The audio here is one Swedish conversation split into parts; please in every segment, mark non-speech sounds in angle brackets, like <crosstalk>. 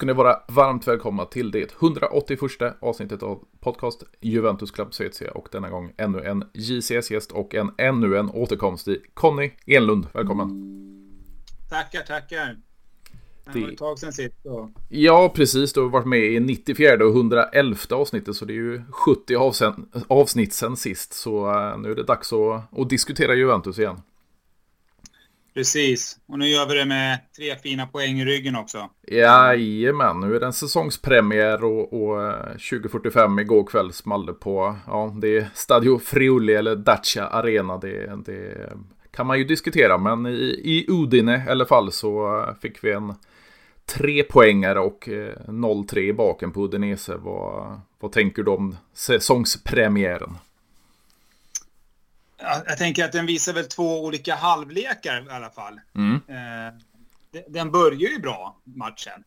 Ska ni vara varmt välkomna till det 181 avsnittet av podcast Juventus Club CC och denna gång ännu en JCS-gäst och en ännu en återkomst i Conny Enlund. Välkommen! Tackar, tackar! Det var ett tag sedan sist. Då. Ja, precis. Du har varit med i 94 och 111 avsnittet så det är ju 70 avsnitt sen sist. Så uh, nu är det dags att, att diskutera Juventus igen. Precis, och nu gör vi det med tre fina poäng i ryggen också. Jajamän, nu är det en säsongspremiär och, och eh, 2045 igår kväll small det på, ja, det är Stadio Friuli eller Dacia Arena. Det, det kan man ju diskutera, men i, i Udine i alla fall så eh, fick vi en tre poängare och eh, 0-3 i baken på Udinese. Vad, vad tänker du om säsongspremiären? Jag tänker att den visar väl två olika halvlekar i alla fall. Mm. Eh, den börjar ju bra, matchen.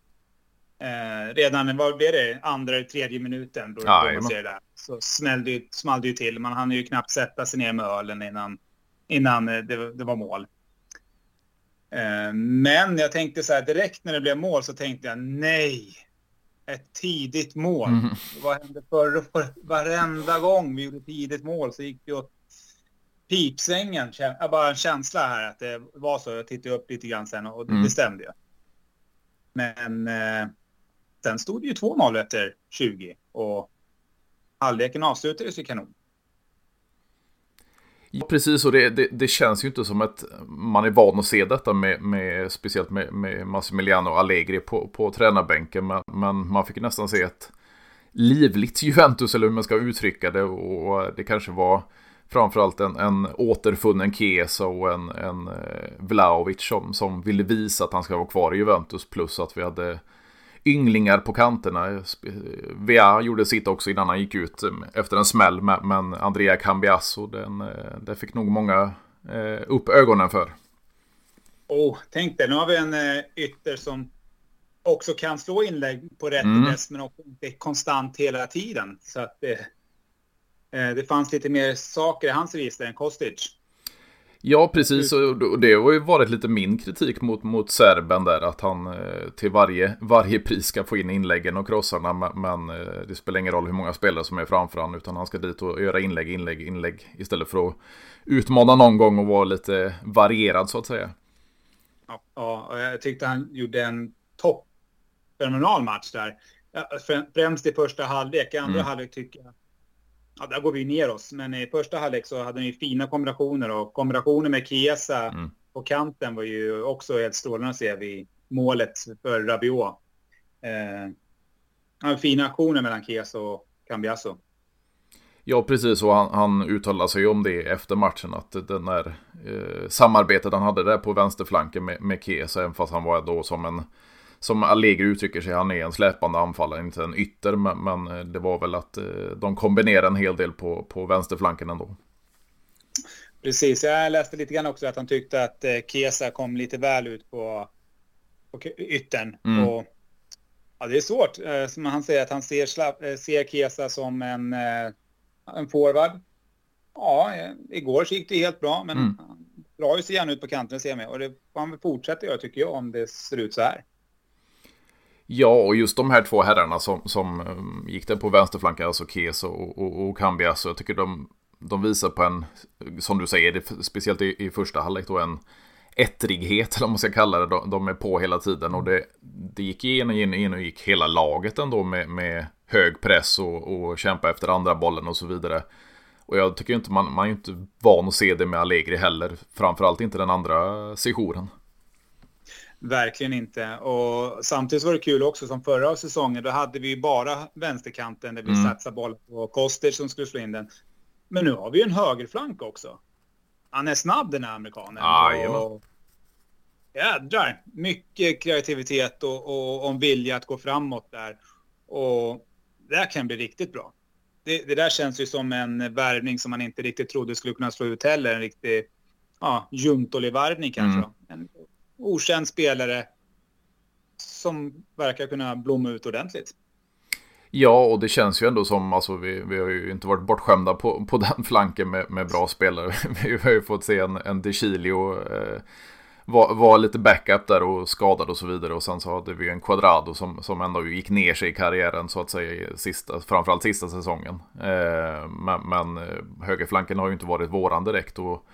Eh, redan, vad blev det, andra eller tredje minuten, då ja, man ser det där, så smällde, small det ju till. Man hann ju knappt sätta sig ner med ölen innan, innan eh, det, det var mål. Eh, men jag tänkte så här, direkt när det blev mål så tänkte jag nej, ett tidigt mål. Mm. Vad hände förra Varenda gång vi gjorde tidigt mål så gick det åt pipsvängen, bara en känsla här att det var så. Jag tittade upp lite grann sen och det, mm. det stämde ju. Men eh, sen stod det ju 2-0 efter 20 och halvleken avslutades ju kanon. Ja, precis. Och det, det, det, känns ju inte som att man är van att se detta med, med speciellt med, med Massimiliano Allegri på, på tränarbänken. Men, men man fick nästan se ett livligt Juventus, eller hur man ska uttrycka det. Och det kanske var framförallt en, en återfunnen Chiesa och en, en eh, Vlaovic som, som ville visa att han ska vara kvar i Juventus. Plus att vi hade ynglingar på kanterna. Via gjorde sitt också innan han gick ut eh, efter en smäll. Men Andrea Cambiasso, den, eh, det fick nog många upp ögonen för. Oh, tänk dig, nu har vi en ytter som också kan slå inlägg på rätt mm. men också inte konstant hela tiden. Så att det, Eh, det fanns lite mer saker i hans register än Kostic. Ja, precis. Och det har ju varit lite min kritik mot, mot serben där. Att han eh, till varje, varje pris ska få in inläggen och krossarna. Men eh, det spelar ingen roll hur många spelare som är framför honom. Utan han ska dit och göra inlägg, inlägg, inlägg. Istället för att utmana någon gång och vara lite varierad så att säga. Ja, ja jag tyckte han gjorde en topp fenomenal match där. Främst i första halvlek. I andra mm. halvlek tycker jag ja, där går vi ner oss. Men i första halvlek så hade ni fina kombinationer och kombinationen med Chiesa mm. på kanten var ju också helt strålande att se vid målet för Rabiot. Eh, fina aktioner mellan Chiesa och Cambiasso. Ja, precis. Och han, han uttalade sig om det efter matchen. Att den där eh, samarbetet han hade där på vänsterflanken med, med Chiesa, även fast han var då som en som Allegri uttrycker sig, han är en släpande anfallare, inte en ytter. Men, men eh, det var väl att eh, de kombinerar en hel del på, på vänsterflanken ändå. Precis, jag läste lite grann också att han tyckte att eh, Kesa kom lite väl ut på, på yttern. Mm. Och, ja, det är svårt. Som han säger att han ser, ser Kesa som en, en forward. Ja, igår så gick det helt bra, men mm. han drar ju sig gärna ut på kanten ser med. Och det får han väl fortsätta göra tycker jag om det ser ut så här. Ja, och just de här två herrarna som, som ehm, gick där på vänsterflanken, alltså Kes och, och, och Kambia, så jag tycker de, de visar på en, som du säger, det, speciellt i, i första halvlek då, en ettrighet, eller vad man ska kalla det. De, de är på hela tiden och det, det gick in och in och in och gick hela laget ändå med, med hög press och, och kämpa efter andra bollen och så vidare. Och jag tycker inte man, man är inte van att se det med Allegri heller. Framförallt inte den andra sessionen. Verkligen inte. Och samtidigt var det kul också som förra säsongen. Då hade vi bara vänsterkanten där vi mm. satsade boll på Kostic som skulle slå in den. Men nu har vi en högerflank också. Han är snabb den här amerikanen. Ah, och... Jädrar! Mycket kreativitet och, och om vilja att gå framåt där. Och det här kan bli riktigt bra. Det, det, där känns ju som en värvning som man inte riktigt trodde skulle kunna slå ut heller. En riktig ja, Juntoli-värvning kanske. Mm. Okänd spelare som verkar kunna blomma ut ordentligt. Ja, och det känns ju ändå som, alltså vi, vi har ju inte varit bortskämda på, på den flanken med, med bra spelare. <laughs> vi har ju fått se en, en De Chilio, eh, var, var lite backup där och skadad och så vidare. Och sen så hade vi en Quadrado som, som ändå gick ner sig i karriären så att säga. Sista, framförallt sista säsongen. Eh, men, men eh, högerflanken har ju inte varit våran direkt. Och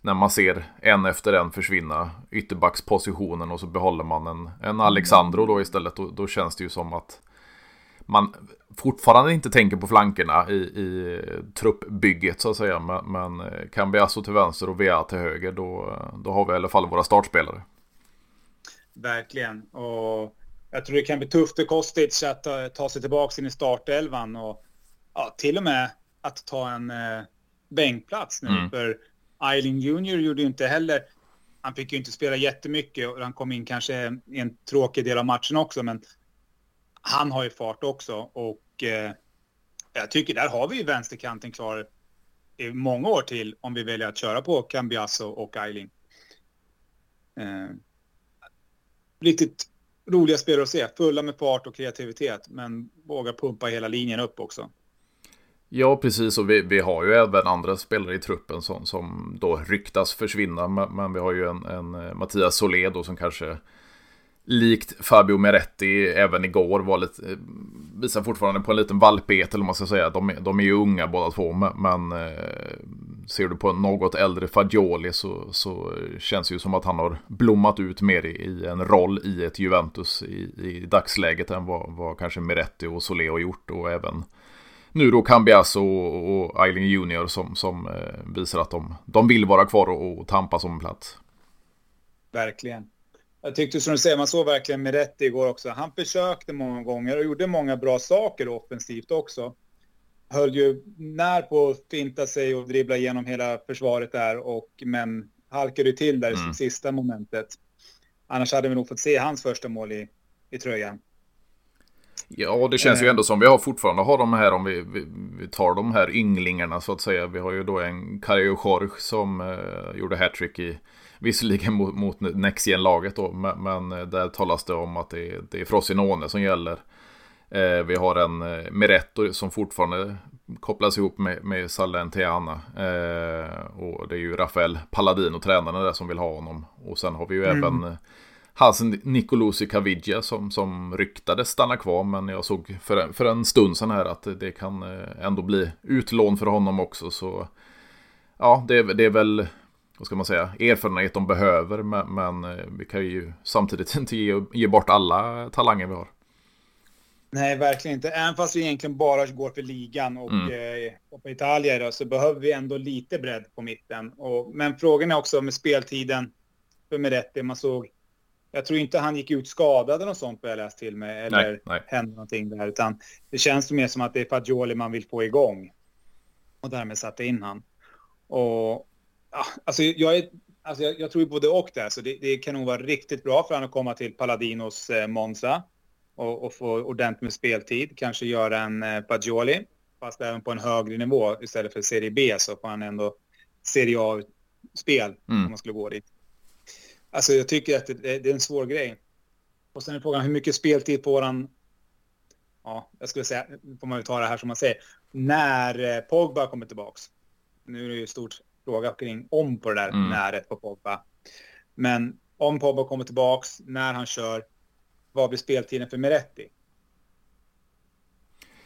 när man ser en efter en försvinna ytterbackspositionen och så behåller man en, en Alexandro då istället. Då, då känns det ju som att man fortfarande inte tänker på flankerna i, i truppbygget så att säga. Men, men eh, Cambiasso till vänster och Vea till höger, då, då har vi i alla fall våra startspelare. Verkligen. Och jag tror det kan bli tufft för Kostic att ta, ta sig tillbaka in i startelvan och ja, till och med att ta en eh, bänkplats nu. Mm. För Eiling Junior gjorde ju inte heller, han fick ju inte spela jättemycket och han kom in kanske i en tråkig del av matchen också, men han har ju fart också och eh, jag tycker där har vi ju vänsterkanten klar i många år till om vi väljer att köra på Cambiasso och Eiling. Eh, riktigt roliga spelare att se, fulla med fart och kreativitet men vågar pumpa hela linjen upp också. Ja, precis. Och vi, vi har ju även andra spelare i truppen som, som då ryktas försvinna. Men, vi har ju en, en eh, Mattias Solé då som kanske likt Fabio Meretti även igår var lite, eh, visar fortfarande på en liten valpighet eller man ska säga. De, de är ju unga båda två men, eh, ser du på en något äldre Fagioli så, så känns det ju som att han har blommat ut mer i, i en roll i ett Juventus i, i dagsläget än vad, vad kanske Meretti och Solé har gjort och även nu då Cambiasso och, och Eiling Junior som, som eh, visar att de, de vill vara kvar och, och tampas om plats. Verkligen. Jag tyckte som du säger, man såg verkligen med rätt igår också. Han försökte många gånger och gjorde många bra saker offensivt också. Höll ju när på att finta sig och dribbla igenom hela försvaret där, och, men halkade till där mm. i sista momentet. Annars hade vi nog fått se hans första mål i, i tröjan. Ja, det känns ju eh. ändå som vi har fortfarande har de här, om vi, vi, vi, tar de här ynglingarna så att säga. Vi har ju då en Kario Jorge som eh, gjorde hattrick i Visserligen mot, mot Next laget då, men, men, eh, där talas det om att det, det är Frosinone som gäller. Eh, vi har en eh, Meretto som fortfarande kopplas ihop med, med Salernitana. Eh, och det är ju Rafael Palladino, tränaren där, som vill ha honom. Och sen har vi ju mm. även eh, Hansen Nicolosi Caviglia som, som ryktades stanna kvar. Men jag såg för, för en stund sedan här att det kan ändå bli utlån för honom också. Så ja, det, det är väl vad ska man säga, erfarenhet de behöver. Men, men eh, vi kan ju samtidigt <laughs> inte ge, ge bort alla talanger vi har. Nej, verkligen inte. Även fast vi egentligen bara går för ligan och mm. eh, på Italien då, så behöver vi ändå lite bredd på mitten. Och, men frågan är också med speltiden för Meretti. Man såg, jag tror inte han gick ut skadad eller något sånt vad jag läst till mig. Eller nej, nej. hände någonting där. Utan det känns mer som att det är Fagioli man vill få igång. Och därmed satte in han. Och ja, alltså jag, är, alltså jag, jag tror både och där, så det, det, kan nog vara riktigt bra för honom att komma till Paladinos eh, Monza och, och, få ordentligt med speltid. Kanske göra en eh, Bagioli, fast även på en högre nivå istället för Serie B så får han ändå Serie A-spel mm. om man skulle gå dit. Alltså jag tycker att det, det, är en svår grej. Och sen är frågan hur mycket speltid på våran ja, jag skulle säga, får man ju ta det här som man säger, när eh, Pogba kommer tillbaks. Nu är det ju stort fråga kring om på det där mm. näret på Pogba. Men om Pogba kommer tillbaks, när han kör, vad blir speltiden för Meretti?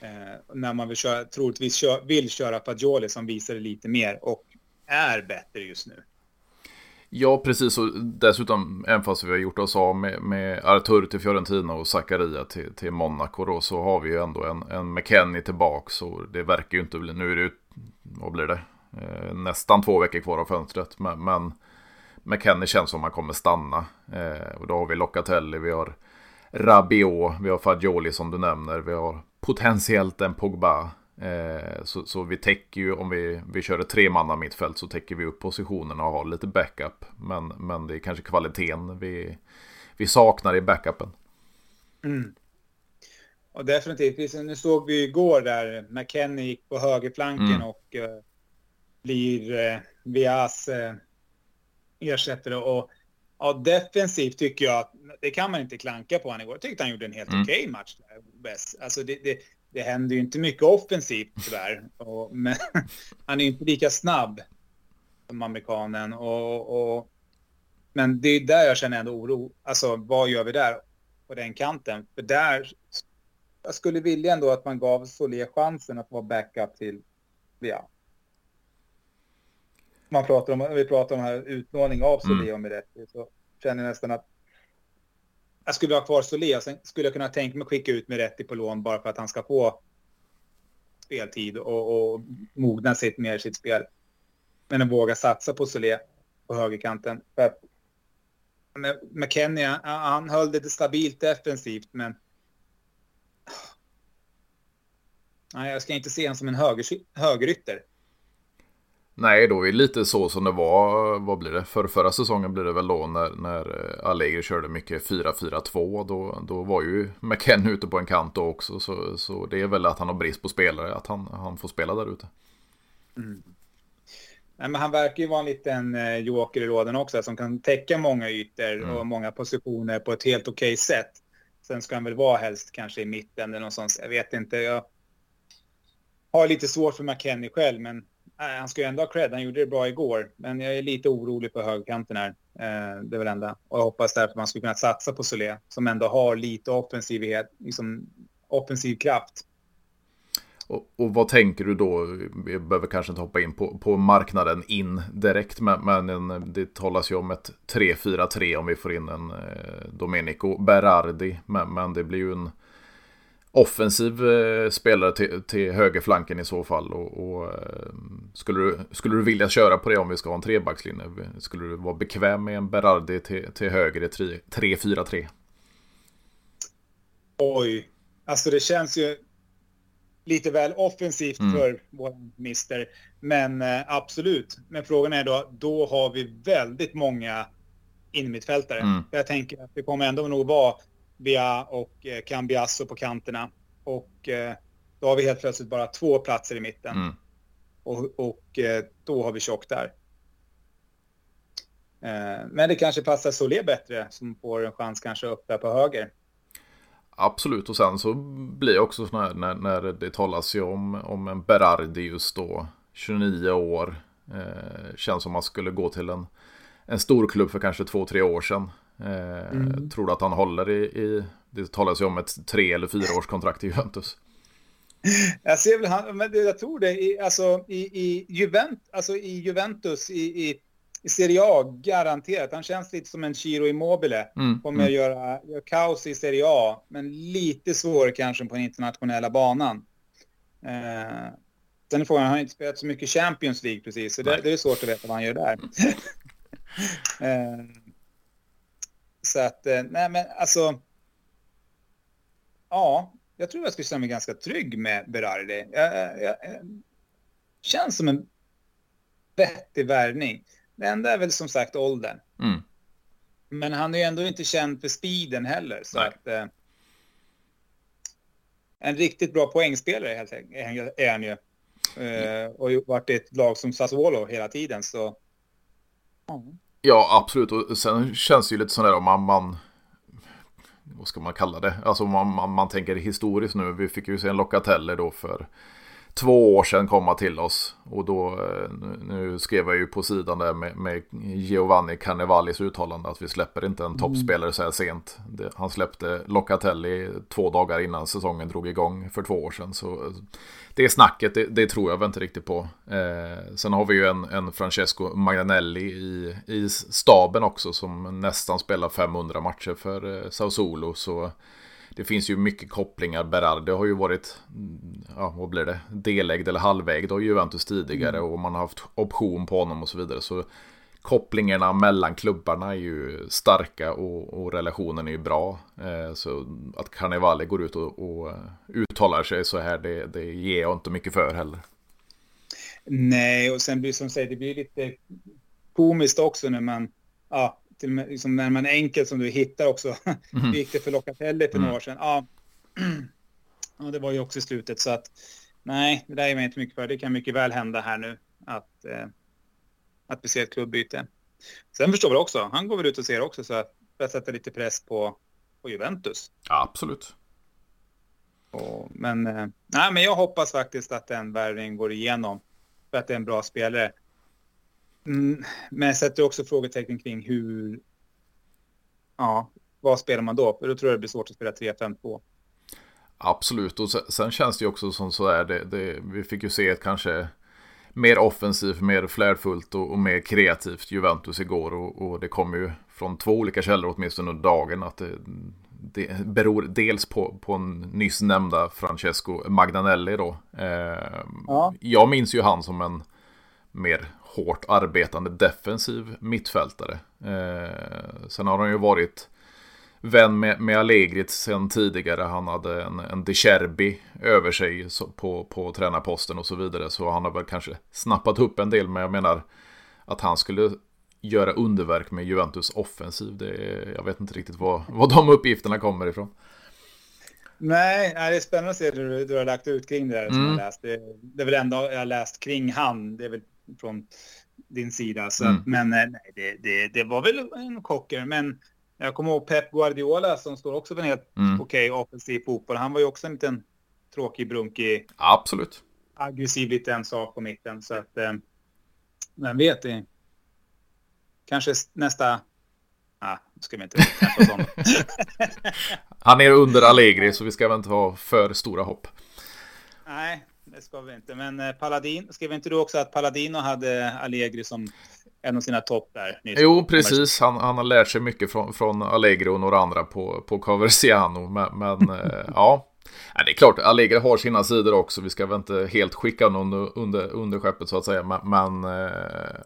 Eh, när man vill köra, troligtvis kör, vill köra Fagioli som visar lite mer och är bättre just nu. Ja, precis. Och dessutom, även fast vi har gjort oss av med, med Artur till Fiorentina och Zakaria till, till Monaco då, så har vi ju ändå en, en McKennie tillbaks. Och det verkar ju inte bli, nu är det vad blir det? Eh, nästan två veckor kvar av fönstret. Men, men McKennie känns som att han kommer stanna. Eh, och då har vi Locatelli, vi har Rabiot, vi har Fagioli som du nämner. Vi har potentiellt en Pogba. Eh, så, så, vi täcker ju, om vi, vi kör ett tremanna mittfält så täcker vi upp positionerna och har lite backup. Men, men det är kanske kvaliteten vi, vi saknar i backupen. Mm. Och definitivt, nu såg vi igår där McKennie gick på högerflanken mm. och eh, blir eh, Vias eh, ersättare. Och ja, defensivt tycker jag att det kan man inte klanka på honom igår. Jag tyckte han gjorde en helt mm. okej okay match. Där, bäst. Alltså det, det, det händer ju inte mycket offensivt tyvärr. Och, men <laughs> han är ju inte lika snabb som amerikanen. Och, och Men det är där jag känner ändå oro. Alltså vad gör vi där på den kanten? För där, jag skulle vilja ändå att man gav Solé chansen att vara backup till ja. Man pratar om, vi pratar om här utlåning av Solé mm. och Miretti så känner jag nästan att jag skulle vilja ha kvar Solé. Sen skulle jag kunna tänka mig att skicka ut Miretti på lån bara för att han ska få speltid och, och mogna sitt mer sitt spel. Men att våga satsa på Solé på högerkanten. För att McKennie, han höll det stabilt defensivt, men... Nej, jag ska inte se honom som en höger, högerytter. Nej, då är det lite så som det var, vad blir det, för förra säsongen blir det väl då när, när eh, Allegri körde mycket 4-4-2. Då, då var ju McKennie ute på en kant då också. Så, så det är väl att han har brist på spelare, att han, han får spela där ute. Mm. Nej, men han verkar ju vara en liten eh, joker i lådan också, som kan täcka många ytor mm. och många positioner på ett helt okej sätt. Sen ska han väl vara helst kanske i mitten eller någonstans. Jag vet inte. Jag har lite svårt för McKennie själv, men nej, han ska ju ändå ha cred. Han gjorde det bra igår, men jag är lite orolig på högerkanten här. Eh, det är väl enda. Och jag hoppas därför man skulle kunna satsa på Solé, som ändå har lite offensivhet, liksom offensiv kraft. Och, och, vad tänker du då? Vi behöver kanske inte hoppa in på, på marknaden in direkt, men, men det talas ju om ett 3-4-3 om vi får in en eh, Domenico Berardi. Men, men det blir ju en offensiv eh, spelare till, till högerflanken i så fall. Och, och eh, skulle, du, skulle du vilja köra på det om vi ska ha en trebackslinje? Skulle du vara bekväm med en Berardi till, till höger i 3-4-3? Oj, alltså det känns ju lite väl offensivt mm. för vår mister. Men eh, absolut. Men frågan är då, då har vi väldigt många innermittfältare. Mm. Jag tänker att det kommer ändå nog vara Bia och eh, Cambiasso på kanterna. Och eh, då har vi helt plötsligt bara två platser i mitten. Mm. Och, och eh, då har vi tjock där. Eh, men det kanske passar Solé bättre som får en chans kanske upp där på höger. Absolut, och sen så blir det också sådana här när, när det talas ju om, om en Berardi just då, 29 år. Känns som man skulle gå till en, en stor klubb för kanske två, tre år sedan. Eh, mm. Tror du att han håller i, i, det talas ju om ett tre eller fyra års kontrakt i Juventus. Jag ser väl han, men jag tror det, i, alltså i, i, Juvent, alltså i Juventus, i, i i Serie A, garanterat. Han känns lite som en Chiro Immobile. Mm. Kommer mm. att göra, göra kaos i Serie A, men lite svårare kanske på den internationella banan. Eh, sen är frågan, han har inte spelat så mycket Champions League precis, så det, det, är svårt att veta vad han gör där. <laughs> eh, så att, eh, nej men alltså. Ja, jag tror jag skulle känna mig ganska trygg med Berardi. Jag, jag, jag, känns som en vettig värvning. Det enda är väl som sagt åldern. Mm. Men han är ju ändå inte känd för speeden heller. Så att, eh, en riktigt bra poängspelare helt enkelt, är han ju. Eh, och varit i ett lag som Sassuolo hela tiden. Så... Mm. Ja, absolut. Och sen känns det ju lite sådär om man, man vad ska man kalla det? Alltså man, man, man tänker historiskt nu. Vi fick ju se en Locatelli då för två år sedan komma till oss. Och då, eh, nu skrev jag ju på sidan där med, med Giovanni Carnevalis uttalande att vi släpper inte en mm. toppspelare så här sent. Det, han släppte Locatelli två dagar innan säsongen drog igång för två år sedan. Så det snacket, det, det tror jag väl inte riktigt på. Eh, sen har vi ju en, en Francesco Magnanelli i, i staben också som nästan spelar 500 matcher för eh, Sao Solo. Så det finns ju mycket kopplingar. Berardi har ju varit, ja vad blir det, delägd eller halvägd av Juventus tidigare mm. och man har haft option på honom och så vidare. Så kopplingarna mellan klubbarna är ju starka och, och relationen är ju bra. Eh, så att Carnevale går ut och, och uttalar sig så här, det, det ger jag inte mycket för heller. Nej, och sen blir som säger, det blir lite komiskt också när man, ja, till och liksom när man enkelt som du hittar också. <laughs> Mm. gick det för Locatelli för mm. några år sedan. Ja. <clears throat> ja, det var ju också i slutet så att nej, det där är man inte mycket för. Det kan mycket väl hända här nu att, eh, att vi ser ett klubbyte. Sen förstår vi också, han går väl ut och ser också så att att sätta lite press på, på Juventus. Ja, absolut. Och, men, eh, nej, men jag hoppas faktiskt att den värvningen går igenom för att det är en bra spelare. Mm, men sätter också frågetecken kring hur... Ja, vad spelar man då? För då tror jag det blir svårt att spela 3-5-2. Absolut, och sen, sen, känns det ju också som sådär, det, det, vi fick ju se ett kanske mer offensivt, mer flärfullt och, och, mer kreativt Juventus igår. Och, och, det kommer ju från två olika källor åtminstone under dagen att det, det beror dels på, på en nyss nämnda Francesco Magdanelli då. Eh, ja. Jag minns ju han som en mer hårt arbetande defensiv mittfältare. Eh, sen har han ju varit vän med, med Allegri sen tidigare. Han hade en, en De Cherbi över sig på, på tränarposten och så vidare. Så han har väl kanske snappat upp en del. Men jag menar att han skulle göra underverk med Juventus offensiv. Det jag vet inte riktigt vad, vad de uppgifterna kommer ifrån. Nej, det är spännande att se hur du, du har lagt ut kring det där som mm. jag läst. Det, det, är väl ändå jag har läst kring han. Det är väl från din sida. Så, mm. Men eh, nej, det, det, det var väl en chocker. Men jag kommer ihåg Pep Guardiola som står också för en helt mm. okej okay, offensiv fotboll. Han var ju också en liten tråkig, brunkig. Absolut. Aggressiv liten sak på mitten. Så att, eh, vem vet, det kanske nästa... Ah, ska vi inte <laughs> Han är under Allegri så vi ska väl inte ha för stora hopp. Nej, det ska vi inte. Men eh, Paladin, skrev inte du också att Paladino hade Allegri som en av sina topp där. Nyss. Jo, precis. Han, han har lärt sig mycket från, från Allegri och några andra på, på Coversiano. Men, men eh, <laughs> ja, det är klart, Allegri har sina sidor också. Vi ska väl inte helt skicka någon under, under skeppet så att säga. Men, men eh,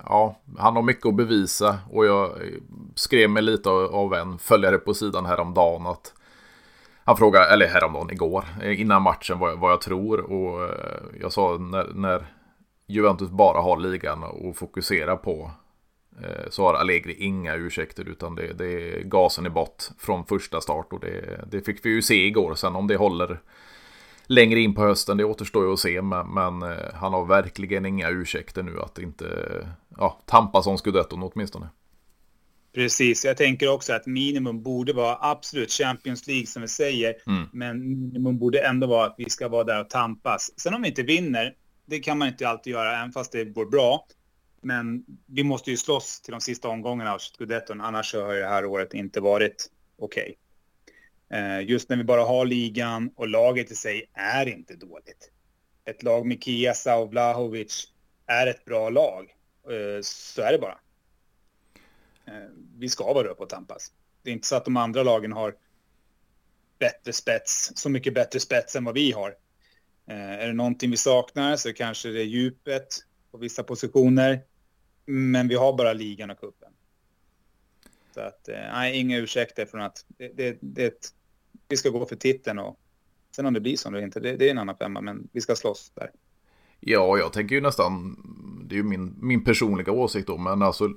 ja, han har mycket att bevisa. Och jag skrev mig lite av, av en följare på sidan häromdagen att han frågade, eller häromdagen, igår, innan matchen vad, vad jag tror. Och eh, jag sa när, när Juventus bara har ligan och fokusera på eh, så har Allegri inga ursäkter utan det, det, är gasen i bott från första start och det, det, fick vi ju se igår. Sen om det håller längre in på hösten det återstår ju att se men, men eh, han har verkligen inga ursäkter nu att inte ja, tampas om scudetton åtminstone. Precis, jag tänker också att minimum borde vara absolut Champions League som vi säger. Mm. Men minimum borde ändå vara att vi ska vara där och tampas. Sen om vi inte vinner, det kan man inte alltid göra även fast det går bra. Men vi måste ju slåss till de sista omgångarna av scudetton, annars har det här året inte varit okej. Okay. Eh, just när vi bara har ligan och laget i sig är inte dåligt. Ett lag med Kiesa och Vlahovic är ett bra lag. Eh, så är det bara. Eh, vi ska vara uppe och tampas. Det är inte så att de andra lagen har bättre spets, så mycket bättre spets än vad vi har. Eh, är det någonting vi saknar så kanske det är djupet på vissa positioner. Men vi har bara ligan och kuppen. Så att, eh, nej, inga ursäkter från att det, det, det, vi ska gå för titeln och sen om det blir så eller inte, det, det är en annan femma, men vi ska slåss där. Ja, jag tänker ju nästan, det är ju min, min personliga åsikt då, men alltså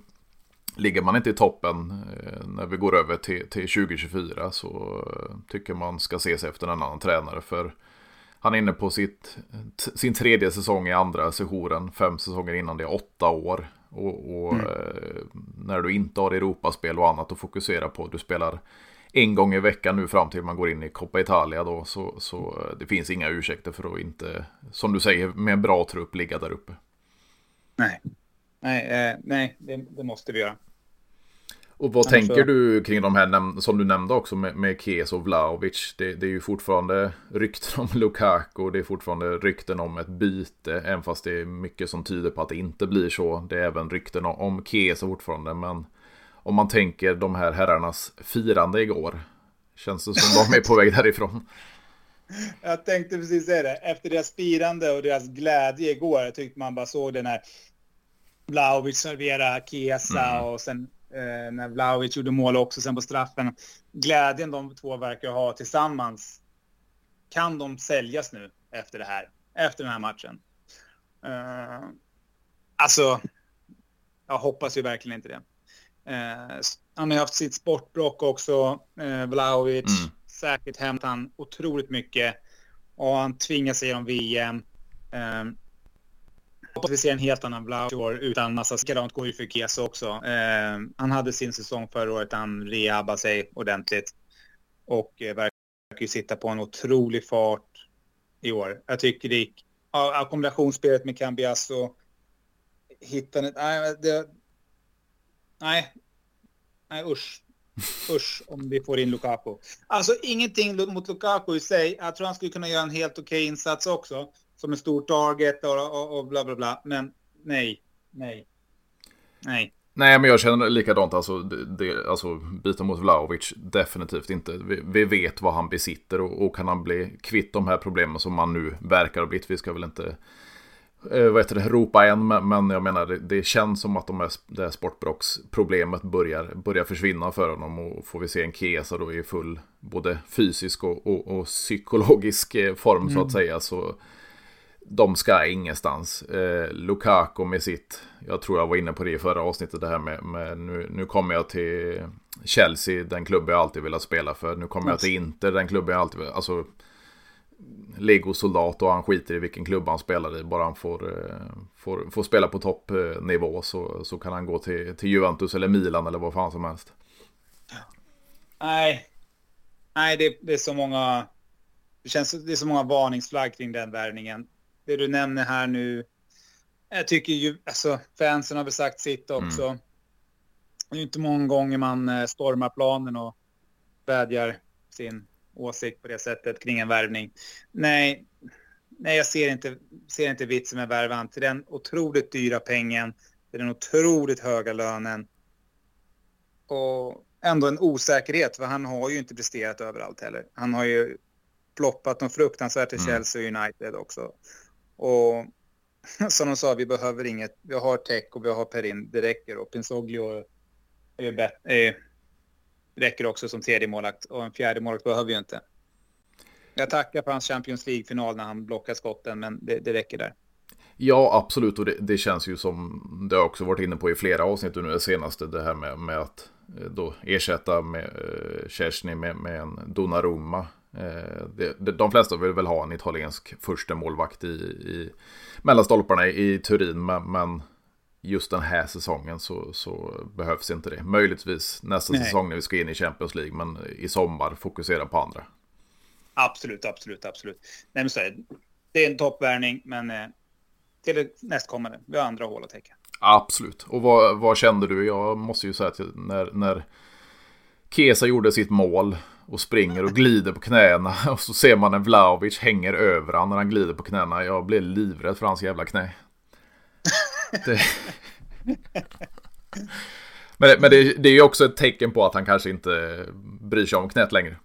ligger man inte i toppen eh, när vi går över till, till 2024 så tycker man ska se sig efter en annan tränare. För han är inne på sitt, sin tredje säsong i andra sessionen. Fem säsonger innan det är åtta år. Och, och mm. eh, när du inte har Europaspel och annat att fokusera på. Du spelar en gång i veckan nu fram till man går in i Coppa Italia då. Så, så eh, det finns inga ursäkter för att inte, som du säger, med en bra trupp ligga där uppe. Nej, nej, eh, nej det, det måste vi göra. Och vad tänker så... du kring de här som du nämnde också med, med Kes och Vlaovic? Det, det, är ju fortfarande rykten om <laughs> Lukaku och det är fortfarande rykten om ett byte. Även fast det är mycket som tyder på att det inte blir så. Det är även rykten om Kes fortfarande. Men om man tänker de här herrarnas firande igår. Känns det som de är på <laughs> väg därifrån? Jag tänkte precis säga det. Efter deras firande och deras glädje igår. Jag tyckte man bara såg den här Vlaovic servera Kesa mm. och sen eh, när Vlahovic gjorde mål också sen på straffen. Glädjen de två verkar ha tillsammans. Kan de säljas nu efter det här? Efter den här matchen? Eh, alltså, jag hoppas ju verkligen inte det. Eh, han har haft sitt sportbråck också, eh, Vlahovic. Mm. Säkert hämtat han otroligt mycket. Och han tvingar sig genom VM. Eh, hoppas vi ser en helt annan Vlahovic år utan massa likadant går ju för Kesa också. Eh, han hade sin säsong förra året, han rehabbade sig ordentligt och eh, verkar ju sitta på en otrolig fart i år. Jag tycker det gick, ja, kombinationsspelet med Cambiasso hitta... Nej, det, nej, nej usch. <laughs> Usch om vi får in Lukaku. Alltså ingenting mot Lukaku i sig. Jag tror han skulle kunna göra en helt okej okay insats också. Som en stor target och, och, och bla bla bla. Men nej, nej, nej. Nej, men jag känner likadant. Alltså, det, alltså byta mot Vlahovic, definitivt inte. Vi, vi, vet vad han besitter och, och, kan han bli kvitt de här problemen som man nu verkar ha blivit. Vi ska väl inte eh, vad heter det, ropa än, men jag menar det, det känns som att de här, det här sportbrocksproblemet börjar, börjar försvinna för honom och får vi se en Kesa då i full både fysisk och, och, och psykologisk eh, form mm. så att mm. säga så de ska ingenstans. Eh, Lukaku med sitt, jag tror jag var inne på det i förra avsnittet, det här med, med nu, nu kommer jag till Chelsea, den klubb jag alltid velat spela för. Nu kommer jag till Inter, den klubben jag alltid velat, alltså Lego-soldat och han skiter i vilken klubb han spelar i. Bara han får, eh, får, får spela på toppnivå så, så kan han gå till, till Juventus eller Milan eller vad fan som helst. Nej, nej det, det är så många det känns det är så många varningsflagg kring den värvningen det du nämner här nu. Jag tycker ju, alltså fansen har väl sagt sitt också. Mm. Det är inte många gånger man eh, stormar planen och vädjar sin åsikt på det sättet kring en värvning. Nej, nej jag ser inte, ser inte vitsen med värvan till den otroligt dyra pengen, till den otroligt höga lönen. Och ändå en osäkerhet, för han har ju inte presterat överallt heller. Han har ju ploppat något fruktansvärt i mm. Chelsea United också. Och <laughs> som de sa, vi behöver inget. Vi har Tech och vi har Perin, det räcker. Och Pinsoglio är, är, räcker också som tredje målakt och en fjärde målakt behöver vi inte. Jag tackar för hans Champions League-final när han blockar skotten, men det, det räcker där. Ja, absolut. Och det, det, känns ju som, det har jag också varit inne på i flera avsnitt nu det senaste, det här med, med att eh, då ersätta med eh, Kersny med, med en Donnarumma. Eh, de flesta vill väl ha en italiensk första målvakt i, i mellan stolparna i, Turin, men, men, just den här säsongen så, så, behövs inte det. Möjligtvis nästa Nej. säsong när vi ska in i Champions League, men i sommar fokusera på andra. Absolut, absolut, absolut. Nej, men så är det. det är en toppvärvning, men eh, till nästkommande. Vi har andra hål att täcka. Absolut. Och vad, vad kände du? Jag måste ju säga att när, när Kesa gjorde sitt mål och springer och glider på knäna. <laughs> Och så ser man en Vlaovic hänger över honom när han glider på knäna. Jag blir livrädd för hans jävla knä. <laughs> Det... men det, men det, det är ju också ett tecken på att han kanske inte bryr sig om knät längre.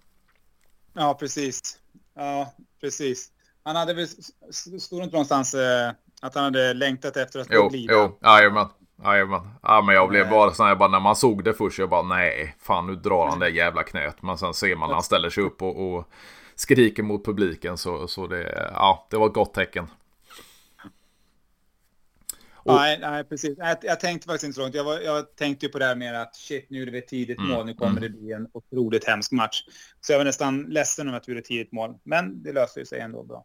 Ja, precis. Ja, precis. Han hade väl, stod inte någonstans eh, att han hade längtat efter att jo, glida? Jo, jajamän. Jajamän. Ja, men jag blev bara sån här, bara när man såg det först, jag bara nej, fan nu drar han det jävla knät. Men sen ser man när han ställer sig upp och, och skriker mot publiken så, så det, ja, det var ett gott tecken. Och... Nej, nej, precis. Jag, jag, tänkte faktiskt inte så långt. Jag, var, jag tänkte ju på det här med att shit, nu är det ett tidigt mm, mål. Nu kommer mm. det bli en otroligt hemsk match. Så jag var nästan ledsen om att det blev ett tidigt mål. Men det löste sig ändå bra.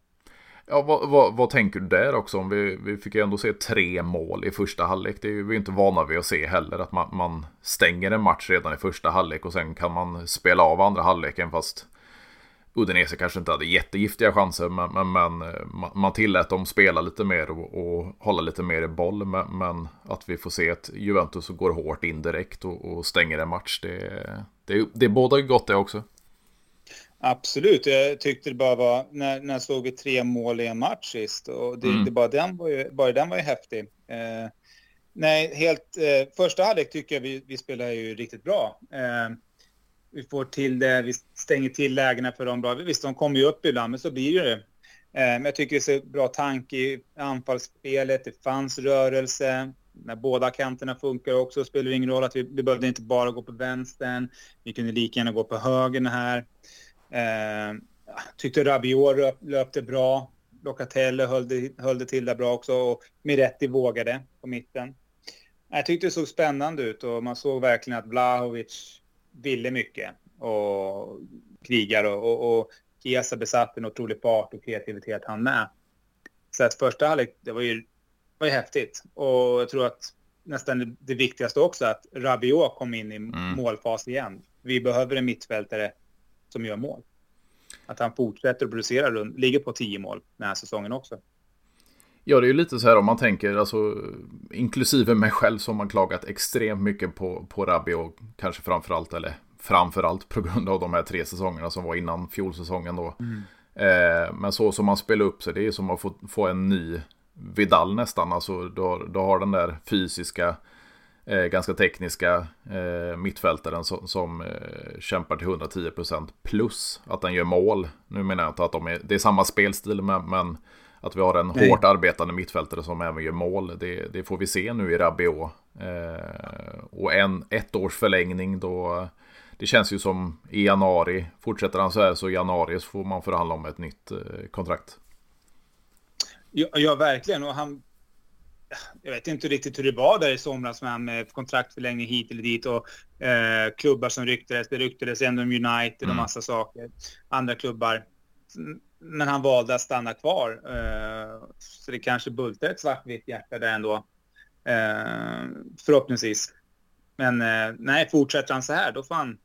Ja, vad, vad, vad, tänker du där också? Om vi, vi fick ju ändå se tre mål i första halvlek. Det är vi inte vana vid att se heller. Att man, man stänger en match redan i första halvlek och sen kan man spela av andra halvleken. Fast Udinese kanske inte hade jättegiftiga chanser. Men, men, men eh, man, tillät dem spela lite mer och, och hålla lite mer i boll. Men, men, att vi får se att Juventus går hårt in direkt och, och stänger en match. Det, det, det är båda gott det också. Absolut, jag tyckte det bara var, när, när såg vi tre mål i en match sist och det, mm. det bara, den var ju, bara den var ju häftig. Eh, nej, helt, eh, första halvlek tycker jag vi, vi spelar ju riktigt bra. Eh, vi får till det, vi stänger till lägena för dem bra. Visst, de kommer ju upp ibland, men så blir det. Eh, men jag tycker det är så bra tanke i anfallsspelet, det fanns rörelse. När båda kanterna funkar också spelar det ingen roll att vi, vi behövde inte bara gå på vänstern. Vi kunde lika gärna gå på högern här. Eh, tyckte Rabiot löpte bra. Locatelli höll det, höll det till där bra också och Miretti vågade på mitten. Jag tyckte det såg spännande ut och man såg verkligen att Vlahovic ville mycket och krigar och, och, och Chiesa besatt en otrolig fart och kreativitet han med. Så att första halvlek, det var ju, var ju häftigt. Och jag tror att nästan det viktigaste också att Rabiot kom in i mm. målfas igen. Vi behöver en mittfältare som gör mål. Att han fortsätter att producera runt, ligger på tio mål den här säsongen också. Ja, det är ju lite så här om man tänker, alltså, inklusive mig själv som har klagat extremt mycket på, på Rabbi och kanske framförallt, eller framförallt på grund av de här tre säsongerna som var innan fjolsäsongen då. Mm. Eh, men så som man spelar upp sig, det är som att få, få en ny Vidal nästan. Alltså du du har den där fysiska, eh, ganska tekniska eh, mittfältaren som, som eh, kämpar till 110% plus att den gör mål. Nu menar jag inte att de är, det är samma spelstil men, men att vi har en Nej. hårt arbetande mittfältare som även gör mål. Det, det får vi se nu i Rabiot. Eh, och en ett års förlängning då det känns ju som i januari, fortsätter han så här så i januari så får man förhandla om ett nytt eh, kontrakt. Ja, ja, verkligen. Och han, jag vet inte riktigt hur det var där i somras med, med kontraktförlängning hit eller dit och eh, klubbar som ryktades. Det ryktades ändå om United och mm. massa saker. Andra klubbar. Men han valde att stanna kvar. Eh, så det kanske bultar ett svartvitt hjärta där ändå. Eh, förhoppningsvis. Men eh, nej, fortsätter han så här då får han,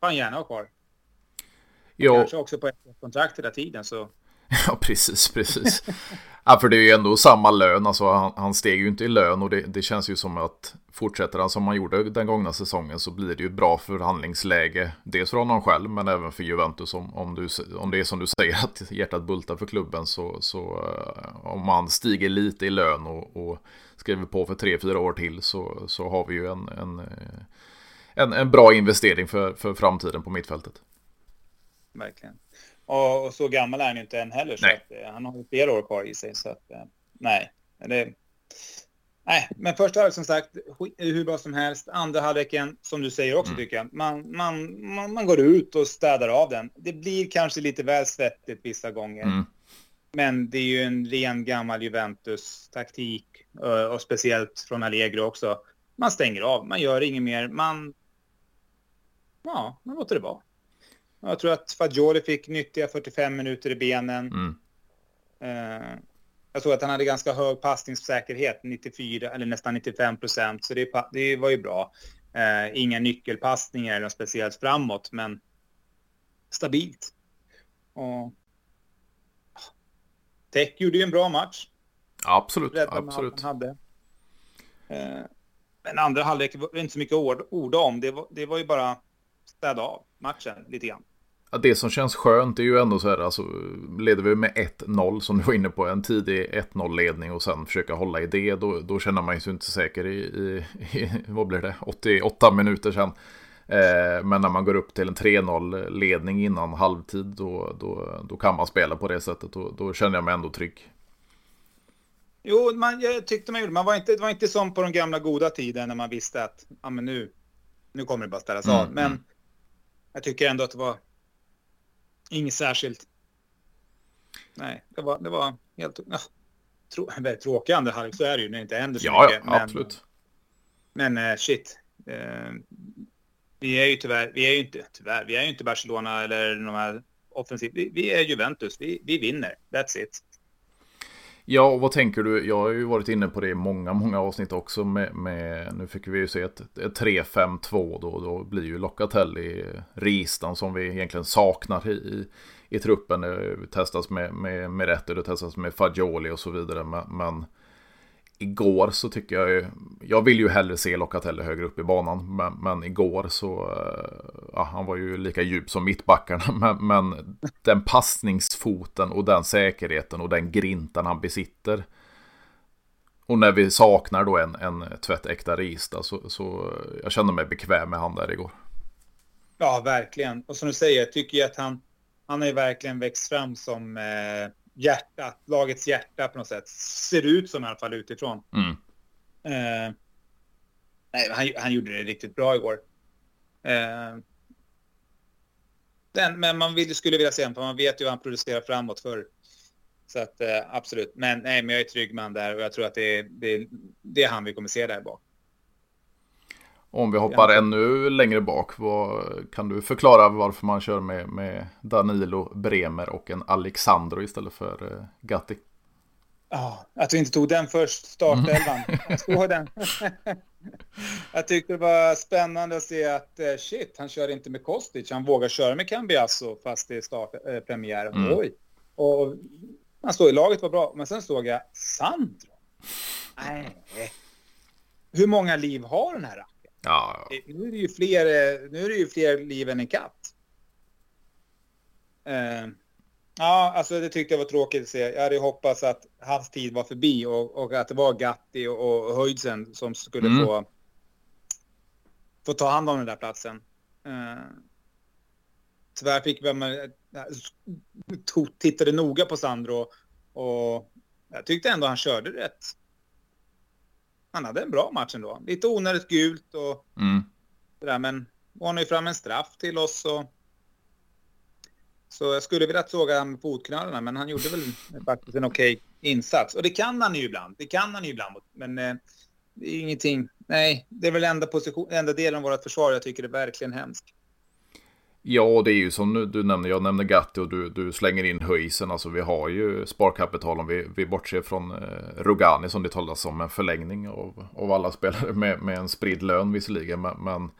får han gärna ha kvar. Ja. Kanske också på ett kontrakt hela tiden så <laughs> Ja, precis, precis. ja, för det är ju ändå samma lön, alltså han, han steg ju inte i lön och det, det, känns ju som att fortsätter han som han gjorde den gångna säsongen så blir det ju ett bra förhandlingsläge. Dels för honom själv men även för Juventus om, om, du, om det är som du säger att hjärtat bultar för klubben så, så eh, om han stiger lite i lön och, och skriver på för tre, fyra år till så, så har vi ju en, en, eh, en, en bra investering för, för framtiden på mittfältet. Verkligen. Och, och, så gammal är han ju inte än heller. Så att, eh, han har ju flera år kvar i sig. Så att, eh, nej. Det, nej, men första halvlek som sagt, hur bra som helst. Andra halvleken, som du säger också mm. tycker jag, man, man, man, man, går ut och städar av den. Det blir kanske lite väl svettigt vissa gånger. Mm. Men det är ju en ren gammal Juventus-taktik och, och speciellt från Allegro också. Man stänger av, man gör inget mer, man... Ja, man låter det vara. Jag tror att Fagioli fick nyttiga 45 minuter i benen. Mm. Uh, jag tror att han hade ganska hög passningssäkerhet, 94 eller nästan 95 procent, så det, det, var ju bra. Uh, inga nyckelpassningar eller speciellt framåt, men stabilt. Och... Tech gjorde ju en bra match. Absolut, absolut. Han hade. Uh, men andra halvlek var det inte så mycket ord, orda om. Det var, det var ju bara städa av matchen lite grann. Det som känns skönt är ju ändå så här, alltså leder vi med 1-0 som du var inne på, en tidig 1-0 ledning och sen försöka hålla i det, då, då känner man sig inte säker i, i, i vad blir det, 88 minuter sen. Eh, men när man går upp till en 3-0 ledning innan halvtid, då, då, då kan man spela på det sättet och då känner jag mig ändå trygg. Jo, man, jag tyckte man gjorde, man var inte, det var inte som på de gamla goda tiden när man visste att, ja men nu, nu kommer det bara ställas mm, av. Men mm. jag tycker ändå att det var Inget särskilt. Nej, det var, det var helt ja, trå <laughs> väldigt tråkig andra halvlek. Så är det ju när det inte händer så ja, mycket. Ja, men, absolut. Men uh, shit. Uh, vi är ju tyvärr, vi är ju inte, tyvärr, vi är ju inte Barcelona eller de här offensiv. Vi, vi är Juventus, vi, vi vinner. That's it. Ja, och vad tänker du? Jag har ju varit inne på det i många, många avsnitt också med, med nu fick vi ju se ett, ett 3-5-2 då, då blir ju Locatelli ristan som vi egentligen saknar i, i, i truppen. Det testas med, med, med Rätter, det testas med Fagioli och så vidare, men, men igår så tycker jag ju, jag vill ju hellre se Locatelli högre upp i banan, men, men igår så, eh, ja, han var ju lika djup som mittbackarna, <laughs> men, men den passningsfoten och den säkerheten och den grinten han besitter. Och när vi saknar då en, en tvättäkta Rista så, så eh, jag kände mig bekväm med han där igår. Ja, verkligen. Och som du säger, jag tycker att han, han har ju verkligen växt fram som eh, hjärta, lagets hjärta på något sätt. Ser ut som i alla fall utifrån. Mm. Eh, nej, han, han, gjorde det riktigt bra igår. Eh, den, men man vill, skulle vilja se honom, för man vet ju vad han producerar framåt för. Så att eh, absolut. Men, nej, men jag är trygg med han där och jag tror att det är, det, det är han vi kommer se där bak. Om vi hoppar ännu längre bak, vad, kan du förklara varför man kör med, med Danilo, Bremer och en Alexandro istället för uh, Gatti? Ja, att vi inte tog den först, startelvan. Mm. den. <laughs> jag tyckte det var spännande att se att uh, shit, han kör inte med Kostic. Han vågar köra med Cambiasso fast det är startpremiär. Uh, mm. Oj! Och Han stod i laget var bra, men sen såg jag Sandro. Nej. Hur många liv har den här Ja. Nu är det ju fler, nu är det ju fler liv än en katt. Uh, ja, alltså det tyckte jag var tråkigt att se. Jag hade hoppats att hans tid var förbi och, och att det var Gatti och, och Höjdsen som skulle mm. få, få ta hand om den där platsen. Uh, tyvärr fick man tittade noga på Sandro och jag tyckte ändå han körde rätt. Han hade en bra match ändå. Lite onödigt gult och mm. där, men han ju fram en straff till oss och så jag skulle vilja såga honom med fotknölarna, men han gjorde väl faktiskt en okej okay insats. Och det kan han ju ibland. Det kan han ju ibland. Men eh, det är ingenting. Nej, det är väl enda, position, enda delen av vårt försvar jag tycker är verkligen hemskt. Ja, det är ju som du nämner. Jag nämner Gatti och du, du slänger in Höjsen. Alltså vi har ju sparkapital om vi, vi bortser från eh, Rogani som det talas om. En förlängning av, av alla spelare med, med en spridd lön visserligen. Men, men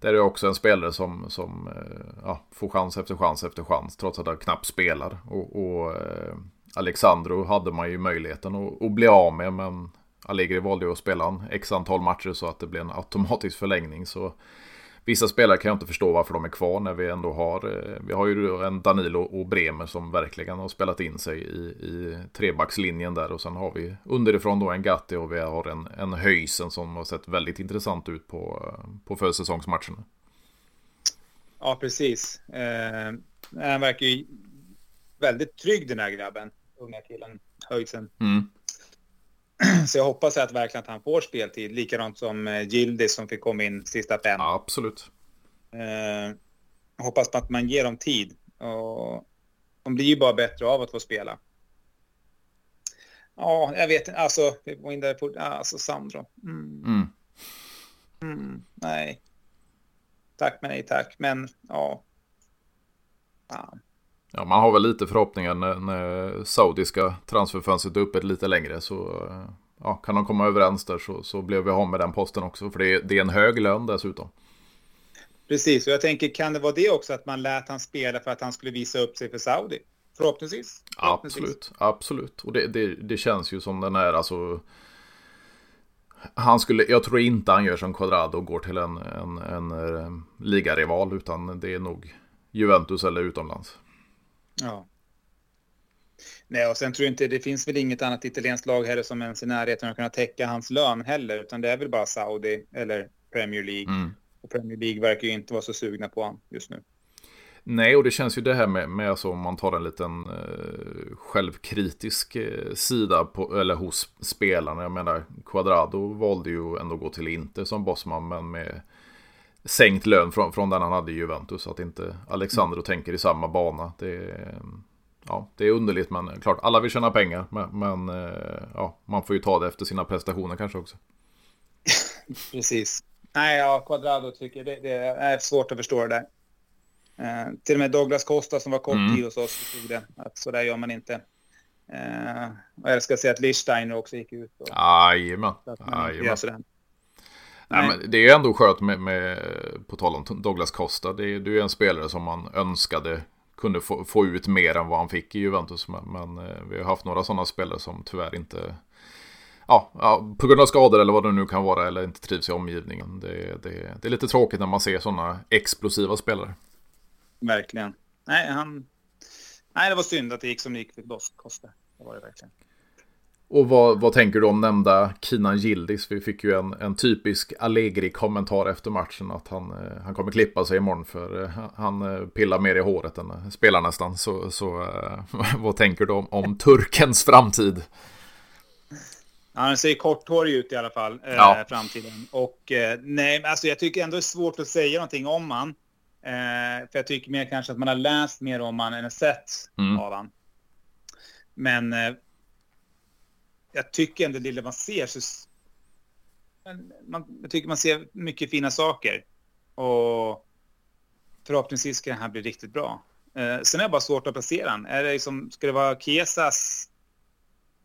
det är också en spelare som, som eh, ja, får chans efter chans efter chans. Trots att han knappt spelar. Och, och eh, Alexandro hade man ju möjligheten att, att bli av med. Men Allegri valde ju att spela en x antal matcher så att det blev en automatisk förlängning. Så Vissa spelare kan jag inte förstå varför de är kvar när vi ändå har eh, Vi har ju en Danilo och Bremer som verkligen har spelat in sig i, i trebackslinjen där och sen har vi underifrån då en Gatti och vi har en, en Höjsen som har sett väldigt intressant ut på, på försäsongsmatcherna. Ja, precis. Eh, han verkar ju väldigt trygg den här grabben, unga killen, Höjsen. Mm. <clears throat> Så jag hoppas att verkligen att han får speltid. Likadant som eh, Gildis som fick komma in sista fem. Ja, absolut. Eh, hoppas på att man ger dem tid. Och de blir ju bara bättre av att få spela. Ja, jag vet inte. Alltså, vi var in där på... Alltså, Sandro. Mm. Mm. Mm, nej. Tack men nej tack. Men ja. Fan. Ja, man har väl lite förhoppningar när, när saudiska transferfönstret är öppet lite längre så ja, kan de komma överens där så, så blev vi av med den posten också. För det är, det är en hög lön dessutom. Precis, och jag tänker kan det vara det också att man lät han spela för att han skulle visa upp sig för Saudi? Förhoppningsvis. Förhoppningsvis. Absolut, absolut. Och det, det, det känns ju som den är alltså. Han skulle, jag tror inte han gör som Quadrado och går till en, en, en, en eh, ligarival utan det är nog Juventus eller utomlands. Ja. Nej, och sen tror jag inte det finns väl inget annat italienskt lag heller som ens i närheten av att kunna täcka hans lön heller, utan det är väl bara Saudi eller Premier League. Mm. Och Premier League verkar ju inte vara så sugna på honom just nu. Nej, och det känns ju det här med, med alltså, om man tar en liten eh, självkritisk eh, sida på, eller hos spelarna. Jag menar, Quadrado valde ju ändå gå till Inter som bossman, men med sänkt lön från, från den han hade i Juventus. Att inte Alexandro mm. tänker i samma bana. Det, ja, det är underligt men klart alla vill tjäna pengar. Men, men eh, ja, man får ju ta det efter sina prestationer kanske också. <laughs> Precis. Nej, ja, Quadrado tycker det, det är svårt att förstå det där. Eh, till och med Douglas Costa som var kort mm. tid hos oss stod det att så där gör man inte. Eh, och jag ska säga att Lichsteiner också gick ut. Jajamän. Jajamän. Nej. men det är ändå skönt med, med, på tal om Douglas Costa. Det är, det är en spelare som man önskade kunde få, få ut mer än vad han fick i Juventus. Men, men eh, vi har haft några sådana spelare som tyvärr inte, ja, ja, på grund av skador eller vad det nu kan vara, eller inte trivs i omgivningen. Det, det, det är lite tråkigt när man ser sådana explosiva spelare. Verkligen. Nej, han... Nej, det var synd att det gick som det gick för Costa. Det var det verkligen. Och vad, vad tänker du om nämnda Kinan Gildis? Vi fick ju en, en typisk Allegri-kommentar efter matchen att han, eh, han kommer klippa sig imorgon för eh, han eh, pillar mer i håret än spelar nästan. Så, så <laughs> vad tänker du om, om turkens framtid? Han ser korthårig ut i alla fall, ja. eh, framtiden. Och eh, nej, alltså jag tycker ändå det är svårt att säga någonting om han. Eh, för jag tycker mer kanske att man har läst mer om han än sett mm. av han. Men jag tycker ändå det lilla man ser så... Man, jag tycker man ser mycket fina saker. Och förhoppningsvis det här bli riktigt bra. Eh, sen är det bara svårt att placera den. Är det liksom, ska det vara Kesas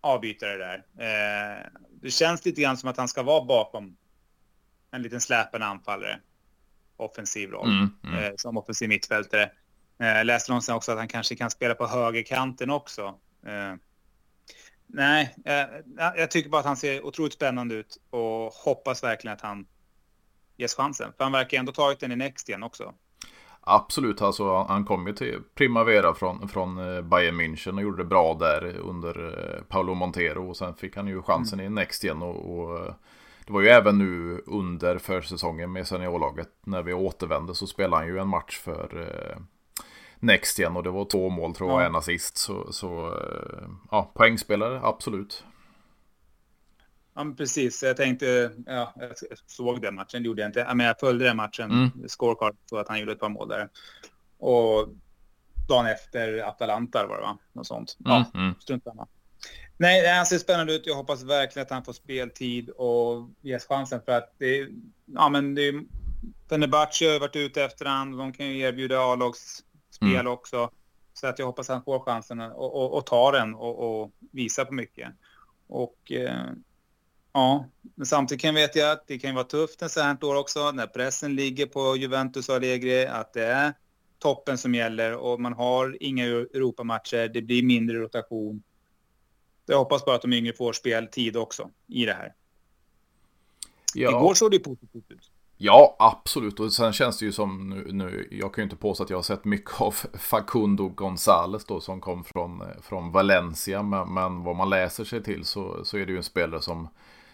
avbytare där? Eh, det känns lite grann som att han ska vara bakom en liten släpande anfallare. Offensiv roll. Mm, mm. Eh, som offensiv mittfältare. Eh, läste någonstans också att han kanske kan spela på högerkanten också. Eh, Nej, jag, jag tycker bara att han ser otroligt spännande ut och hoppas verkligen att han ges chansen. För han verkar ändå tagit den i Next igen också. Absolut, alltså han kom ju till Primavera från, från eh, Bayern München och gjorde det bra där under eh, Paolo Montero. Och sen fick han ju chansen mm. i Next igen och, och, eh, det var ju även nu under försäsongen med seniorlaget när vi återvände så spelade han ju en match för Next igen och det var två mål tror jag, ja. en assist. Så, så ja, poängspelare, absolut. Ja, men precis. Jag tänkte, ja, jag såg den matchen, det gjorde jag inte. Men jag följde den matchen, mm. scorecard, så att han gjorde ett par mål där. Och dagen efter Atalanta var det va? Något sånt. Ja, mm. mm. strunt samma. Nej, han ser spännande ut. Jag hoppas verkligen att han får speltid och ges chansen för att det är, ja men det är, Fenerbahce har varit ute efter han. De kan ju erbjuda A-lagsspel mm. också. Så att jag hoppas att han får chansen och, och, och tar den och, och visar på mycket. Och eh, Ja, men samtidigt kan vet jag att det kan vara tufft en så här år också när pressen ligger på Juventus och Allegri att det är toppen som gäller och man har inga Europamatcher, det blir mindre rotation. Jag hoppas bara att de yngre får speltid också i det här. Ja. Igår såg det positivt ut. Ja, absolut. Och sen känns det ju som nu, nu, jag kan ju inte påstå att jag har sett mycket av Facundo Gonzales då som kom från, eh, från Valencia. Men, men vad man läser sig till så, så är det ju en spelare som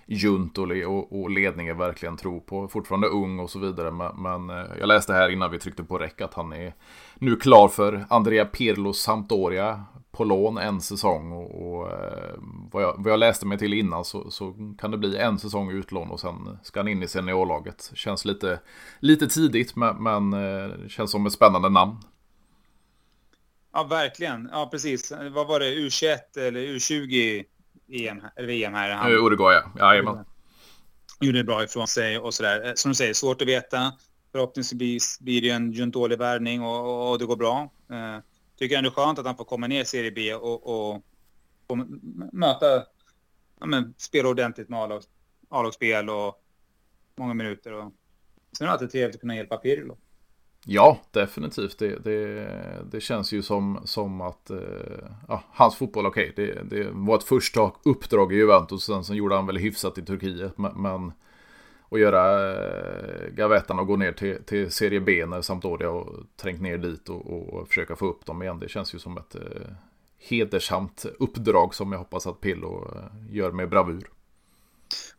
Juntoli och, och ledningen verkligen tror på. Fortfarande ung och så vidare. Men, men eh, jag läste här innan vi tryckte på räck att han är nu klar för Andrea Pirlos Sampdoria på lån en säsong. Och, och eh, vad, jag, vad, jag, läste mig till innan så, så, kan det bli en säsong utlån och sen ska han in i seniorlaget. Känns lite, lite tidigt men, men eh, känns som ett spännande namn. Ja, verkligen. Ja, precis. Vad var det? U21 eller U20 EM, eller VM här. Han, Uruguay, ja. Jajamän. Gjorde bra ifrån sig och sådär. Eh, som du säger, svårt att veta. Förhoppningsvis blir det en dålig värvning och, och, det går bra. Uh, tycker ändå skönt att han får komma ner i Serie B och, och, och möta, ja, men, spela ordentligt med A-lagsspel och många minuter. Och, sen är det alltid trevligt att kunna hjälpa Pirlo. Ja, definitivt. Det, det, det känns ju som, som att eh, ja, hans fotboll, okej, okay, det, det, var ett första uppdrag i Juventus. Sen så gjorde han väl hyfsat i Turkiet. Men, att göra eh, gavettan och gå ner till, till Serie B när Sampdoria och trängt ner dit och, och försöka få upp dem igen. Det känns ju som ett eh, hedersamt uppdrag som jag hoppas att Pillo eh, gör med bravur.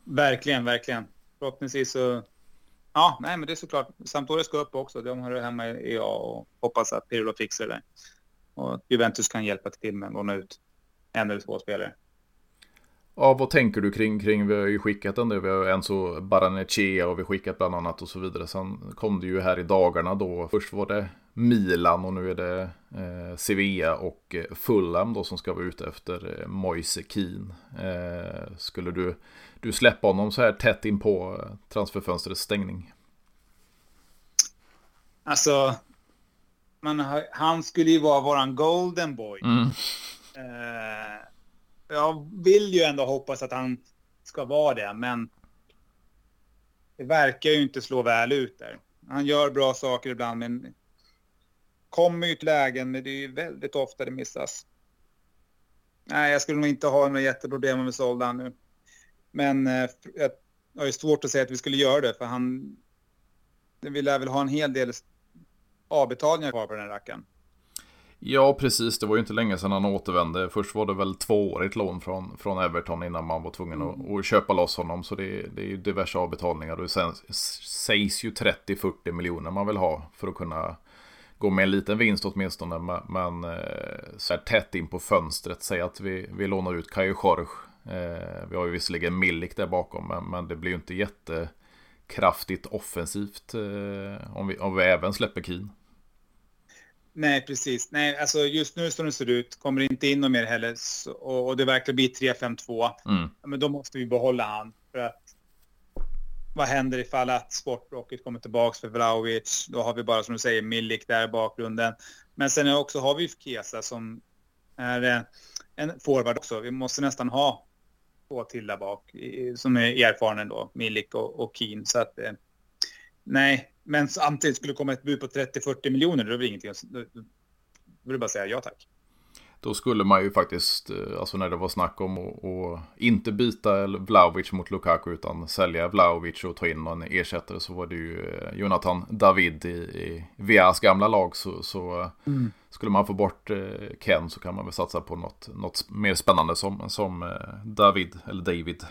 Verkligen, verkligen. Förhoppningsvis så Ja, nej, men det är såklart. Sampdoria ska upp också. De har det hemma i A och hoppas att Pirlo fixar det. Och Juventus kan hjälpa till med att låna ut en eller två spelare. Ja, vad tänker du kring, kring vi har ju skickat en del, vi har Enzo Baranechea och vi har skickat bland annat och så vidare. Sen kom det ju här i dagarna då, först var det Milan och nu är det eh, Sevilla och eh, Fulham då som ska vara ute efter eh, Moise Keane. Eh, skulle du du släpper honom så här tätt in på eh, transferfönstrets stängning? Alltså, man, han skulle ju vara våran golden boy. Mm. Uh, jag vill ju ändå hoppas att han ska vara det, men det verkar ju inte slå väl ut där. Han gör bra saker ibland, men kommer ju till lägen, men det är ju väldigt ofta det missas. Nej, jag skulle nog inte ha några jätteproblem med Soldan nu. Men eh, jag har ju svårt att säga att vi skulle göra det, för han... Vi lär väl ha en hel del avbetalningar kvar på den här rackaren. Ja, precis. Det var ju inte länge sedan han återvände. Först var det väl tvåårigt lån från, från Everton innan man var tvungen att, mm. att köpa loss honom. Så det, det är ju diverse avbetalningar. Och sen sägs ju 30-40 miljoner man vill ha för att kunna gå med en liten vinst åtminstone. Men, men eh, så här tätt in på fönstret, säg att vi, vi lånar ut Kajo Jorge Eh, vi har ju visserligen Milik där bakom, men, men det blir ju inte jättekraftigt offensivt eh, om, vi, om vi även släpper Keen. Nej, precis. Nej, alltså just nu som det ser ut kommer det inte in något mer heller och, och det verkar bli 3-5-2. Mm. Men då måste vi behålla han för att vad händer ifall att Sportblocket kommer tillbaka för Vlahovic? Då har vi bara som du säger Milik där i bakgrunden. Men sen också har vi Kesa som är eh, en forward också. Vi måste nästan ha två till där bak som är erfarna då, Milik och, och Keen. Så att, eh, nej, men samtidigt skulle det komma ett bud på 30-40 miljoner, då är det ingenting. Då vill du bara säga ja tack. Då skulle man ju faktiskt, eh, alltså när det var snack om att inte byta Vlaovic mot Lukaku utan sälja Vlaovic och ta in någon ersättare så var det ju eh, Jonathan David i, i Vias gamla lag. Så, så mm. skulle man få bort Ken så kan man väl satsa på något, något mer spännande som, som David eller David.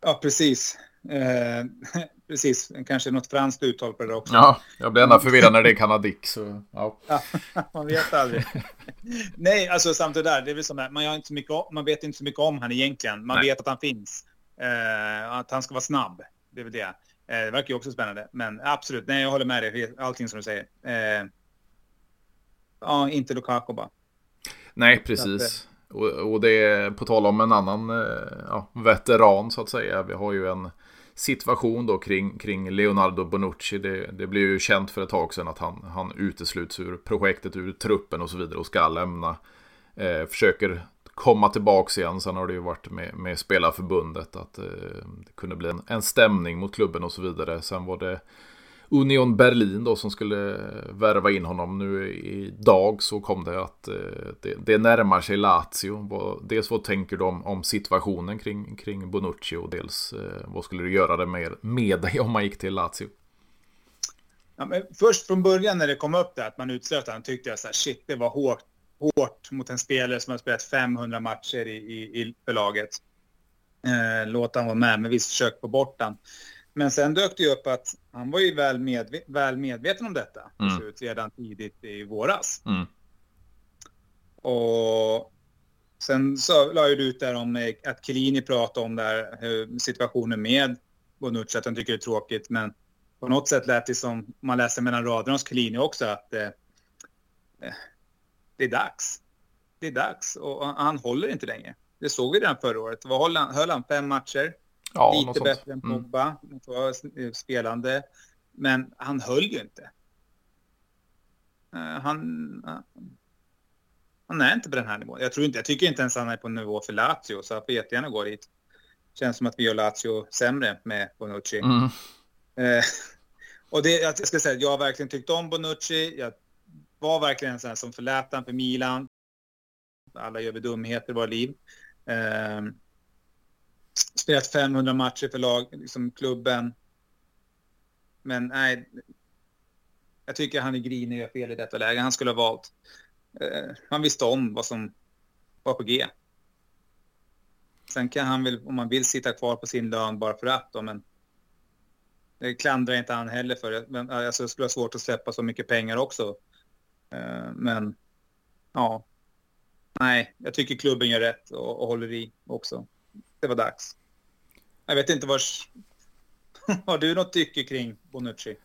Ja, precis. Eh, <laughs> precis, kanske något franskt uttal på det också. Ja, jag blir ända förvirrad när det är kanadik. Så, ja. <laughs> man vet aldrig. <laughs> Nej, alltså samtidigt där, det är väl som man, har inte så mycket om, man vet inte så mycket om han egentligen. Man Nej. vet att han finns. Eh, att han ska vara snabb, det är väl det. Eh, det verkar ju också spännande. Men absolut, nej, jag håller med dig. Allting som du säger. Eh, ja, inte Lukaku bara. Nej, precis. Och, och det är på tal om en annan eh, ja, veteran så att säga. Vi har ju en situation då kring, kring Leonardo Bonucci. Det, det blev ju känt för ett tag sedan att han, han utesluts ur projektet, ur truppen och så vidare och ska lämna. Eh, försöker komma tillbaka igen. Sen har det ju varit med, med spelarförbundet att eh, det kunde bli en, en stämning mot klubben och så vidare. Sen var det Union Berlin då som skulle värva in honom. Nu idag så kom det att eh, det, det närmar sig Lazio. Dels vad tänker du om, om situationen kring, kring Bonucci och dels eh, vad skulle du göra det med, med dig om man gick till Lazio? Ja, men först från början när det kom upp det att man utslöt han tyckte jag så här shit det var hårt, hårt mot en spelare som har spelat 500 matcher i, i, i för laget. Eh, låt han vara med, men visst försök få bort han. Men sen dök det upp att han var ju väl, medve väl medveten om detta mm. redan tidigt i våras. Mm. Och sen så la ju du ut där om eh, att Chiellini pratade om där, situationen med Bonucci, att han tycker det är tråkigt. Men på något sätt lät det som, man läser mellan raderna hos Chiellini också, att eh, eh, det är dags. Det är dags och han håller inte längre. Det såg vi redan förra året. Vad höll han? Höll han fem matcher? Ja, Lite bättre än mm. Pogba, mm. spelande. Men han höll ju inte. Uh, han, uh, han är inte på den här nivån. Jag, tror inte, jag tycker inte ens han är på nivå för Lazio, så han får jättegärna gå dit. Känns som att vi gör Lazio sämre med Bonucci. Mm. Uh, <laughs> och det, jag ska säga, jag har verkligen tyckt om Bonucci. Jag var verkligen en sån som förlät för Milan. Alla gör vi dumheter i våra liv. Uh, spelat 500 matcher för lag, liksom klubben. Men nej, jag tycker han är grinig och gör fel i detta läge. Han skulle ha valt. Eh, han visste om vad som var på G. Sen kan han väl, om man vill, sitta kvar på sin lön bara för att då, men det klandrar inte han heller för. Men, eh, alltså, det skulle ha svårt att släppa så mycket pengar också. Eh, men ja, nej, jag tycker klubben gör rätt och, och håller i också. Det var dags. Jag vet inte vars... <laughs> Har du något tycke kring Bonucci?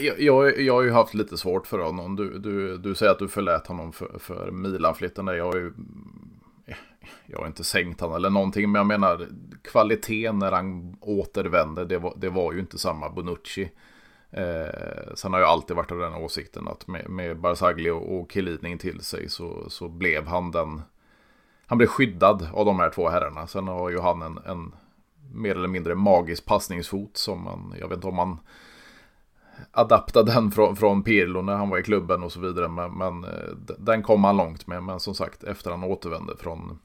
Jag, jag, jag har ju haft lite svårt för honom. Du, du, du säger att du förlät honom för, för Milan-flytten. Jag har ju... Jag har inte sänkt honom eller någonting, men jag menar kvaliteten när han återvände, det var, det var ju inte samma Bonucci. Eh, sen har jag alltid varit av den åsikten att med, med Barzagli och, och Chiellini till sig så, så blev han den... Han blev skyddad av de här två herrarna. Sen har ju han en, en mer eller mindre magisk passningsfot som man, jag vet inte om man adaptade den från, från Pirlo när han var i klubben och så vidare. Men, men eh, den kom han långt med. Men som sagt, efter han återvände från,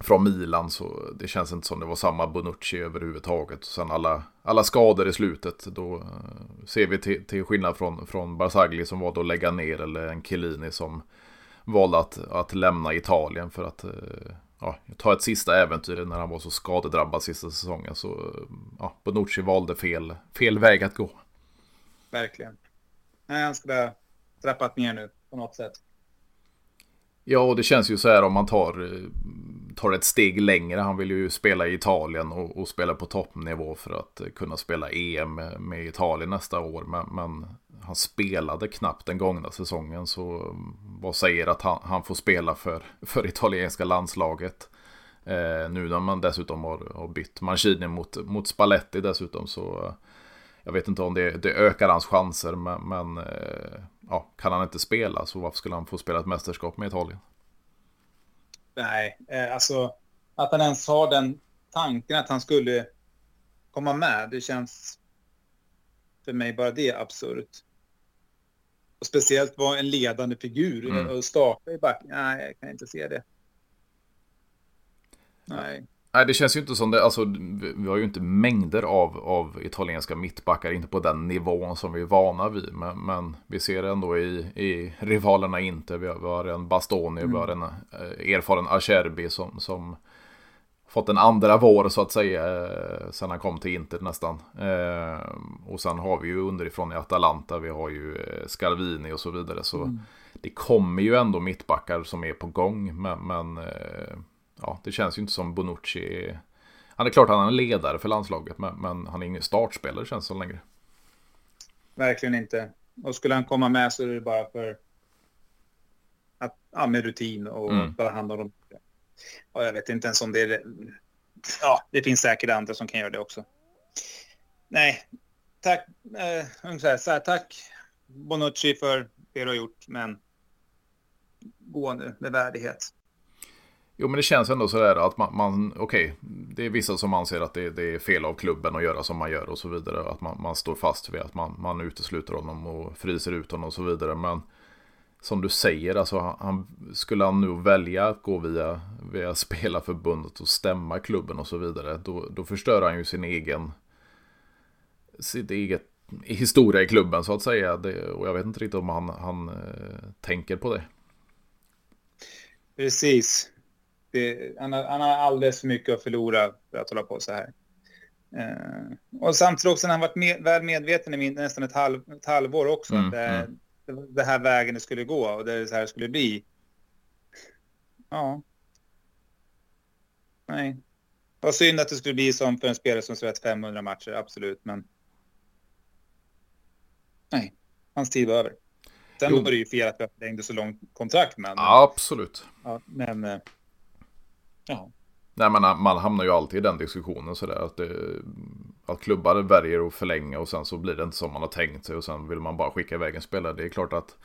från Milan så det känns inte som det var samma Bonucci överhuvudtaget. Och Sen alla, alla skador i slutet, då eh, ser vi till, till skillnad från, från Barzagli som var då lägga ner eller en Chiellini som valde att, att lämna Italien för att eh, ja, ta ett sista äventyr när han var så skadedrabbad sista säsongen. Så ja, Bonucci valde fel, fel väg att gå. Verkligen. Nej, han skulle ha trappat ner nu på något sätt. Ja, och det känns ju så här om man tar, tar ett steg längre. Han vill ju spela i Italien och, och spela på toppnivå för att kunna spela EM med, med Italien nästa år. Men, men, han spelade knappt den gångna säsongen. Så mm, vad säger att han, han får spela för, <laughs> för italienska landslaget? Eh, nu när man dessutom har, har bytt Mancini mot, mot Spalletti dessutom så eh, jag vet inte om det, det ökar hans chanser men, men eh, ja, kan han inte spela så varför skulle han få spela ett mästerskap med Italien? Nej, eh, alltså att han ens har den tanken att han skulle komma med, det känns för mig bara det absurt. Och speciellt vara en ledande figur mm. och starta i backen. Nej, jag kan inte se det. Nej. Nej, det känns ju inte som det. Alltså, vi har ju inte mängder av, av italienska mittbackar, inte på den nivån som vi är vana vid. Men, men vi ser det ändå i, i rivalerna inte. Vi har, vi har en Bastoni, mm. vi har en eh, erfaren Acerbi som, som fått en andra vår så att säga eh, sen han kom till Inter nästan. Eh, och sen har vi ju underifrån i Atalanta, vi har ju eh, Scalvini och så vidare. Så mm. det kommer ju ändå mittbackar som är på gång. Men, men ja, det känns ju inte som Bonucci. Han är klart han är ledare för landslaget, men, men han är ingen startspelare känns det som längre. Verkligen inte. Och skulle han komma med så är det bara för att, ja, med rutin och mm. bara hand om dem. Och jag vet inte ens om det är... Ja, det finns säkert andra som kan göra det också. Nej, tack. Eh, så här, tack Bonucci för det du har gjort, men gå nu med värdighet. Jo, men det känns ändå sådär att man, man okej, okay, det är vissa som anser att det, det, är fel av klubben att göra som man gör och så vidare. Att man, man står fast vid att man, man utesluter honom och fryser ut honom och så vidare. Men som du säger, alltså han, skulle han nu välja att gå via, via spelarförbundet och stämma klubben och så vidare, då, då förstör han ju sin egen sitt eget historia i klubben så att säga. Det, och jag vet inte riktigt om han, han eh, tänker på det. Precis. Det, han, har, han har alldeles för mycket att förlora för att hålla på så här. Eh, och samtidigt också när han varit med, väl medveten i nästan ett, halv, ett halvår också. Mm, att det, mm det här vägen det skulle gå och det är så här det skulle bli. Ja. Nej. Vad synd att det skulle bli som för en spelare som spelat 500 matcher, absolut, men. Nej, hans tid var över. Sen jo. var det ju fel att vi förlängde så långt kontrakt med Absolut. Ja, men. Eh, ja. Nej, men man hamnar ju alltid i den diskussionen sådär att, det, att klubbar väljer att förlänga och sen så blir det inte som man har tänkt sig och sen vill man bara skicka iväg en spelare. Det är klart att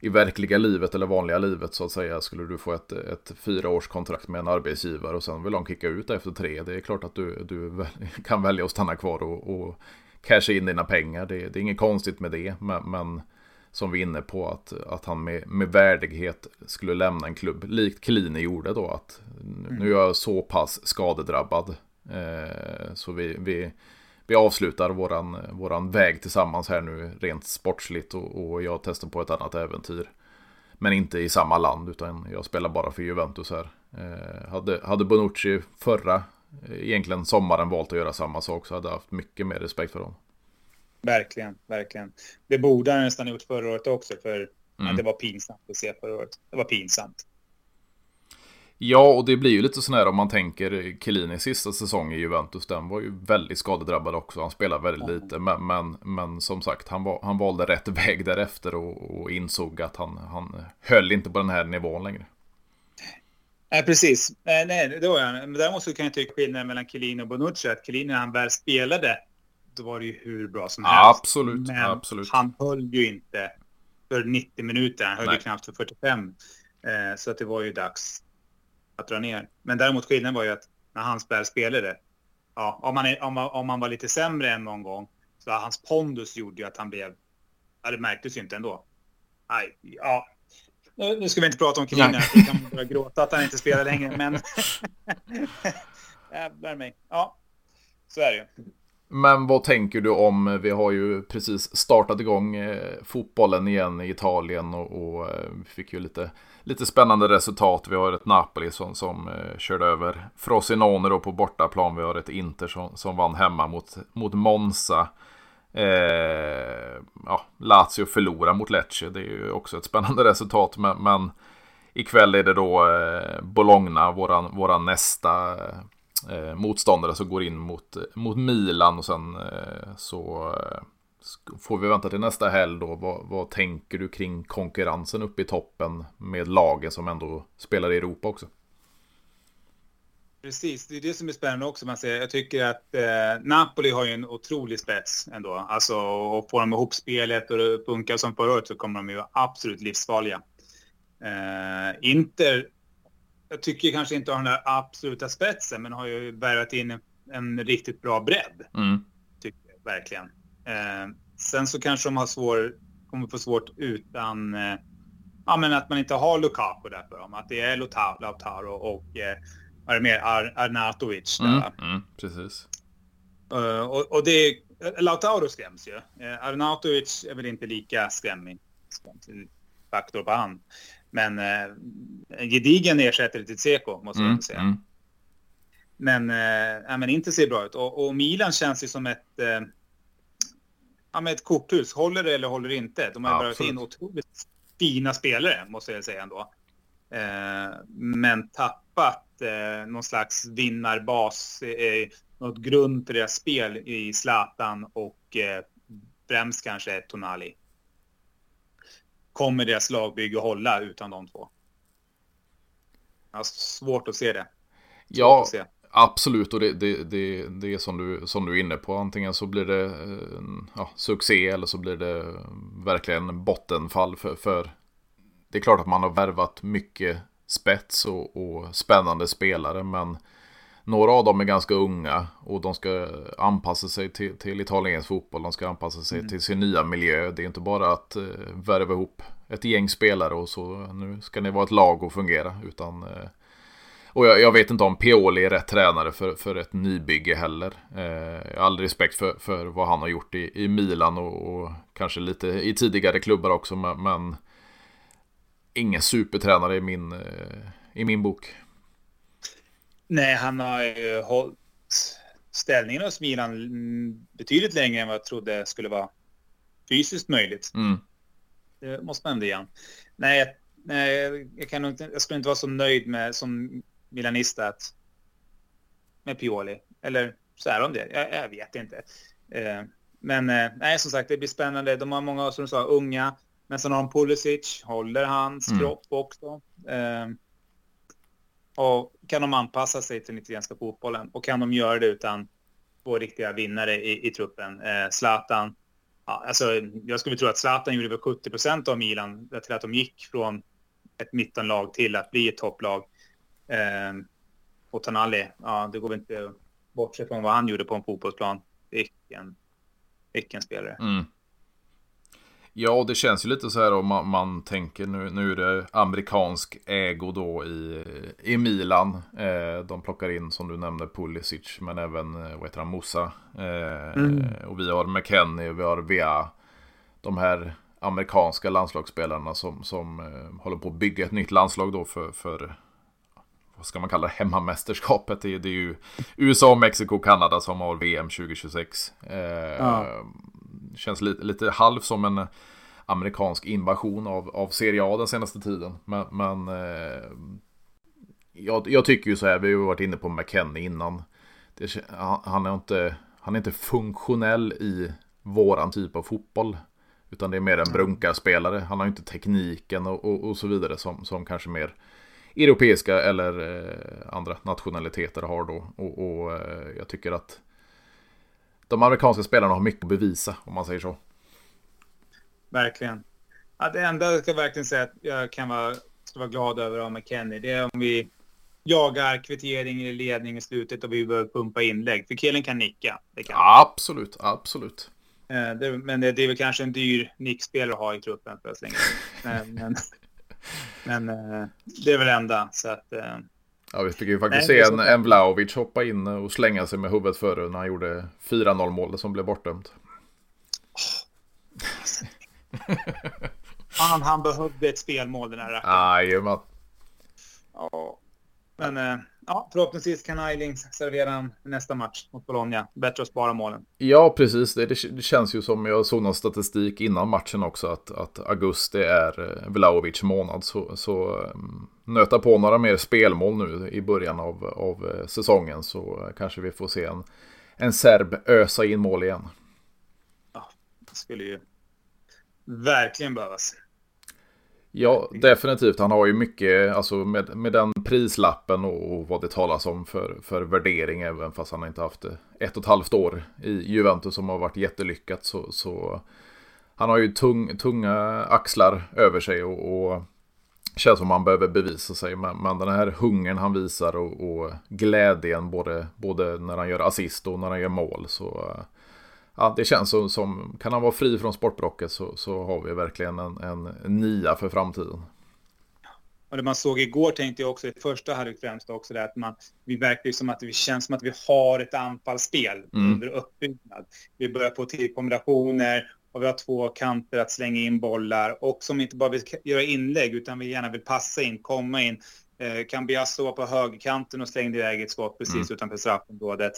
i verkliga livet eller vanliga livet så att säga skulle du få ett, ett fyraårskontrakt med en arbetsgivare och sen vill de kicka ut efter tre. Det är klart att du, du <laughs> kan välja att stanna kvar och, och casha in dina pengar. Det, det är inget konstigt med det, men, men som vi är inne på, att, att han med, med värdighet skulle lämna en klubb, likt Kline gjorde då, att mm. nu är jag så pass skadedrabbad. Eh, så vi, vi, vi avslutar våran, våran väg tillsammans här nu rent sportsligt och, och jag testar på ett annat äventyr. Men inte i samma land, utan jag spelar bara för Juventus här. Eh, hade, hade Bonucci förra, egentligen sommaren, valt att göra samma sak så hade jag haft mycket mer respekt för honom. Verkligen, verkligen. Det borde han nästan gjort förra året också, för mm. det var pinsamt att se förra året. Det var pinsamt. Ja, och det blir ju lite sån här om man tänker Chiellinis sista säsong i Juventus. Den var ju väldigt skadedrabbad också. Han spelade väldigt mm. lite. Men, men, men, som sagt, han, var, han valde rätt <laughs> väg därefter och, och insåg att han, han höll inte på den här nivån längre. Nej, precis. Nej, nej det var han. Men däremot så kan jag tycka skillnaden mellan Chiellini och Bonucci att Chiellini när han väl spelade då var det ju hur bra som helst. Absolut, Men absolut. han höll ju inte för 90 minuter, han höll Nej. ju knappt för 45. Eh, så att det var ju dags att dra ner. Men däremot skillnaden var ju att när han väl spelade, ja, om man, om, om man var lite sämre än någon gång, så hans pondus gjorde ju att han blev, ja det märktes ju inte ändå. Nej, ja. Nu ska vi inte prata om Kevin här, vi kan börja gråta att han inte spelar längre, men... <laughs> <laughs> Jävlar mig. Ja, så är det ju. Men vad tänker du om, vi har ju precis startat igång eh, fotbollen igen i Italien och, och eh, fick ju lite, lite spännande resultat. Vi har ett Napoli som, som eh, körde över Frosinone då på bortaplan. Vi har ett Inter som, som vann hemma mot, mot Monza. Eh, ja, Lazio förlorar mot Lecce. Det är ju också ett spännande <laughs> resultat. Men, men ikväll är det då Bologna, våran, våran nästa eh, motståndare som går in mot, mot Milan och sen eh, så eh, får vi vänta till nästa helg då. Vad, vad, tänker du kring konkurrensen uppe i toppen med lagen som ändå spelar i Europa också? Precis, det är det som är spännande också. Man ser, jag tycker att eh, Napoli har ju en otrolig spets ändå. Alltså, och får de ihop spelet och det funkar som förra året så kommer de ju vara absolut livsfarliga. Eh, Inter jag tycker kanske inte har den där absoluta spetsen, men har ju värvat in en, en, riktigt bra bredd. Mm. Tycker jag verkligen. Eh, sen så kanske de har svår, kommer få svårt utan eh, ja, men att man inte har Lukaku där för dem. Att det är Lautaro och eh, vad är det mer? Ar Arnautovic. Mm, mm, precis. Uh, och, och det Lautaro skräms ju. Uh, Arnautovic är väl inte lika skrämmig. Faktor på han. Men uh, en gedigen ersättare till Tseko måste mm, säga. Mm. Men, uh, men inte ser bra ut. Och, och, Milan känns ju som ett, uh, ja, med ett korthus. Håller det eller håller det inte? De har börjat in otroligt fina spelare, måste jag säga ändå. Eh, men tappat eh, någon slags vinnarbas, eh, något grund för deras spel i Zlatan och eh, främst kanske Tonali. Kommer deras lagbygge hålla utan de två? Jag har svårt att se det. Svårt ja, se. absolut. Och det, det, det, det är som du, som du är inne på. Antingen så blir det eh, ja, succé eller så blir det verkligen bottenfall för, för det är klart att man har värvat mycket spets och, och, spännande spelare. Men några av dem är ganska unga och de ska anpassa sig till, till italiensk fotboll. De ska anpassa sig mm. till sin nya miljö. Det är inte bara att uh, värva ihop ett gäng spelare och så nu ska ni vara ett lag och fungera. Utan, uh, och jag, jag, vet inte om Pioli är rätt tränare för, för ett nybygge heller. Uh, jag har all respekt för, för vad han har gjort i, i Milan och, och kanske lite i tidigare klubbar också. Men, men ingen supertränare i min, eh, i min bok. Nej, han har ju hållit ställningen hos Milan betydligt längre än vad jag trodde skulle vara fysiskt möjligt. Mm. Det måste man ändå igen. Nej, nej jag, kan inte, jag skulle inte vara så nöjd med som milanista att, med Pioli. Eller så är de det. Jag, jag vet inte. Eh, men eh, nej, som sagt, det blir spännande. De har många, som du sa, unga men sen har de Pulisic, håller hans mm. kropp också. Eh, och kan de anpassa sig till den italienska fotbollen? Och kan de göra det utan två riktiga vinnare i, i truppen? Eh, Zlatan, ja, alltså, jag skulle tro att Zlatan gjorde väl 70 procent av Milan till att de gick från ett mittenlag till att bli ett topplag. Eh, och Tanali, ja, det går väl inte att bortse från vad han gjorde på en fotbollsplan. Vilken, vilken spelare. Mm. Ja, det känns ju lite så här om man, man, tänker nu, nu är det amerikansk ägo då i, i Milan. Eh, de plockar in som du nämnde Pulisic men även eh, vad heter han, Musa. Eh, mm. Och vi har McKennie och vi har Via. De här amerikanska landslagsspelarna som, som eh, håller på att bygga ett nytt landslag då för, för vad ska man kalla det, hemmamästerskapet. Det, det är ju USA, Mexiko Kanada som har VM 2026. Eh, ja känns lite, lite halv som en amerikansk invasion av, av Serie A den senaste tiden. Men, men eh, jag, jag, tycker ju så här, vi har varit inne på McKennie innan. Det, han, är inte, han är inte funktionell i våran typ av fotboll. Utan det är mer en brunkarspelare. Han har inte tekniken och, och, och, så vidare som, som kanske mer europeiska eller eh, andra nationaliteter har då. Och, och eh, jag tycker att de amerikanska spelarna har mycket att bevisa, om man säger så. Verkligen. Ja, det enda jag ska verkligen säga att jag kan vara, vara glad över av McKennie, det är om vi jagar kvittering i ledning i slutet och vi behöver pumpa inlägg. För killen kan nicka. Det kan absolut, absolut. Eh, men det, det, är väl kanske en dyr nickspelare att ha i truppen för att slänga <laughs> men, men, men, eh, det är väl enda. Så att, eh, Ja, vi fick ju faktiskt Nej, se en, en Vlaovic hoppa in och slänga sig med huvudet före när han gjorde 4-0 målet som blev bortdömt. Fan, han behövde ett spelmål den här rackaren. Jajamän. Ja, men eh, ja, förhoppningsvis kan Eiling servera nästa match mot Bologna. Bättre att spara målen. Ja, precis. Det, det, känns ju som, jag såg någon statistik innan matchen också, att, att augusti är eh, Vlaovic månad. Så, så um, nöta på några mer spelmål nu i början av, av eh, säsongen så kanske vi får se en, en serb ösa in mål igen. Ja, det skulle ju verkligen behövas. Ja, definitivt. Han har ju mycket, alltså med, med den prislappen och, och vad det talas om för, för värdering, även fast han inte haft ett och ett halvt år i Juventus som har varit jättelyckat. Så, så han har ju tung, tunga axlar över sig och, och känns som han behöver bevisa sig. Men, men den här hungern han visar och, och, glädjen både, både när han gör assist och när han gör mål. Så ja, det känns som, som, kan han vara fri från sportbrocket så, så har vi verkligen en, en, en nia för framtiden. Och det man såg igår tänkte jag också i första halvlek främst också det att man, vi verkar som att det känns som att vi har ett anfallsspel mm. under uppbyggnad. Vi börjar få till kombinationer och vi har två kanter att slänga in bollar och som inte bara vill göra inlägg utan vi gärna vill passa in, komma in. Eh, Cambiasso var på högerkanten och slängde iväg ett skott precis mm. utanför straffområdet.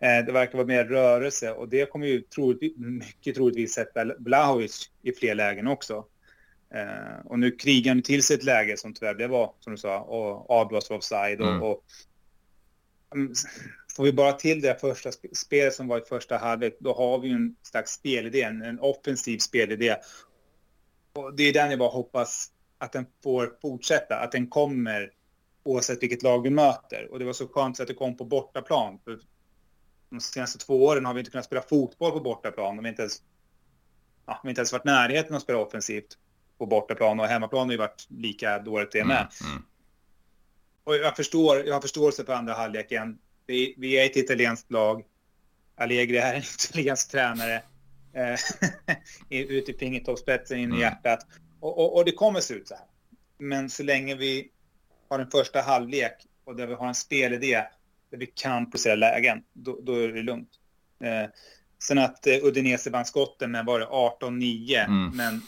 Eh, det verkar vara mer rörelse och det kommer ju troligtvis, mycket troligtvis sätta Blahovic i fler lägen också. Eh, och nu krigar han till sig ett läge som tyvärr blev var, som du sa, och avblåst offside. Och, mm. och, mm, får vi bara till det första spelet som var i första halvlek, då har vi en slags spelidé, en, en offensiv spelidé. Och det är den jag bara hoppas att den får fortsätta, att den kommer oavsett vilket lag vi möter. Och det var så skönt att det kom på bortaplan. För de senaste två åren har vi inte kunnat spela fotboll på bortaplan. De har inte ens, ja, vi har inte ens varit närheten att spela offensivt på bortaplan och hemmaplan har ju varit lika dåligt det med. Mm, mm. Och jag, förstår, jag har förståelse för andra halvleken. Vi, vi är ett italienskt lag. Allegri är en <laughs> italiensk tränare. Eh, <laughs> ut i fingertoppsspetsen, in i mm. hjärtat. Och, och, och, det kommer se ut så här. Men så länge vi har en första halvlek och där vi har en spelidé där vi kan placera lägen, då, då är det lugnt. Eh, sen att eh, Udinese vann skotten med var det 18-9, mm. men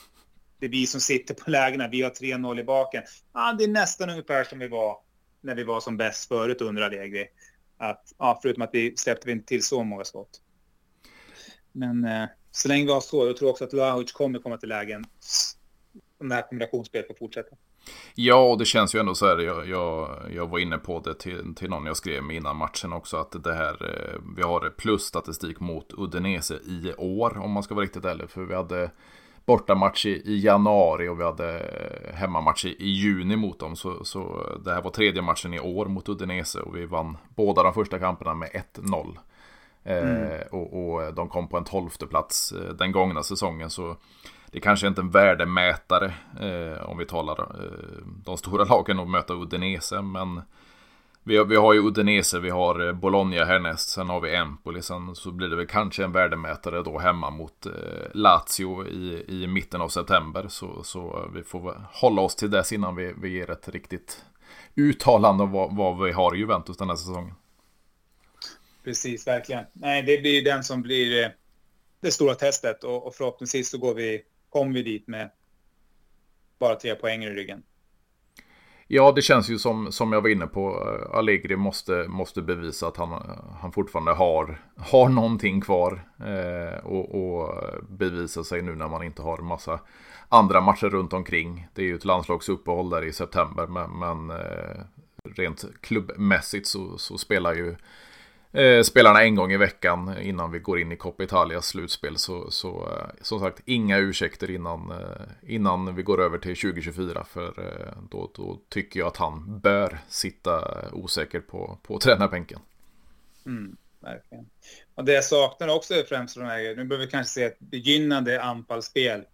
det är vi som sitter på lägena, vi har 3-0 i baken. Ja, det är nästan ungefär som vi var när vi var som bäst förut under Allegri. Att, ja, förutom att vi släppte vi inte till så många skott. Men eh, så länge vi har så, jag tror också att Lahovic kommer komma till lägen. Om det här kombinationsspelet får fortsätta. Ja, och det känns ju ändå så här. Jag, jag, jag var inne på det till, till någon jag skrev med innan matchen också. Att det här, eh, vi har plusstatistik mot Udinese i år om man ska vara riktigt ärlig. För vi hade bortamatch i, i januari och vi hade eh, hemmamatch i, i juni mot dem. Så, så det här var tredje matchen i år mot Udinese och vi vann båda de första kamperna med 1-0. Eh, mm. Eh, och, och, de kom på en tolfte plats den gångna säsongen. Så det kanske inte är en värdemätare eh, om vi talar eh, de stora <laughs> lagen och möta Udinese. Men vi har, vi har ju Udinese, vi har eh, Bologna härnäst, sen har vi Empoli, sen så blir det väl kanske en värdemätare då hemma mot eh, Lazio i, i mitten av september. Så, så eh, vi får hålla oss till dess innan vi, vi ger ett riktigt uttalande om vad, vad vi har i Juventus den här säsongen. Precis, verkligen. Nej, det blir den som blir eh, det stora testet och, och förhoppningsvis så går vi, kommer vi dit med bara tre poäng i ryggen. Ja, det känns ju som, som jag var inne på. Eh, Allegri måste, måste bevisa att han, han fortfarande har, har någonting kvar. Eh, och, och bevisa sig nu när man inte har en massa andra matcher runt omkring. Det är ju ett landslagsuppehåll där i september. Men, men eh, rent klubbmässigt så, så spelar ju eh, spelarna en gång i veckan innan vi går in i Coppa Italias slutspel. Så, så eh, som sagt, inga ursäkter innan, eh, innan vi går över till 2024. För eh, då, då tycker jag att han bör sitta osäker på, på tränarbänken. Mm, verkligen. Och det jag saknar också är främst från här, nu behöver vi kanske se ett begynnande anfallsspel.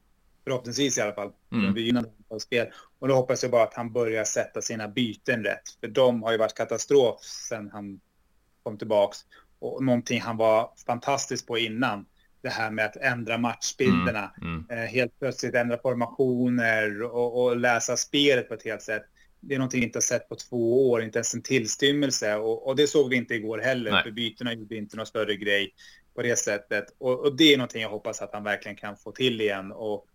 Förhoppningsvis i alla fall. Mm. Begynnande anfallsspel. Och då hoppas jag bara att han börjar sätta sina byten rätt. För de har ju varit katastrof sen han kom tillbaks. Och någonting han var fantastisk på innan. Det här med att ändra matchbilderna. Mm, mm. Eh, helt plötsligt ändra formationer och, och, läsa spelet på ett helt sätt. Det är någonting vi inte har sett på två år, inte ens en tillstymmelse. Och, och det såg vi inte igår heller. Nej. För bytena gjorde inte någon större grej på det sättet. Och, och, det är någonting jag hoppas att han verkligen kan få till igen. Och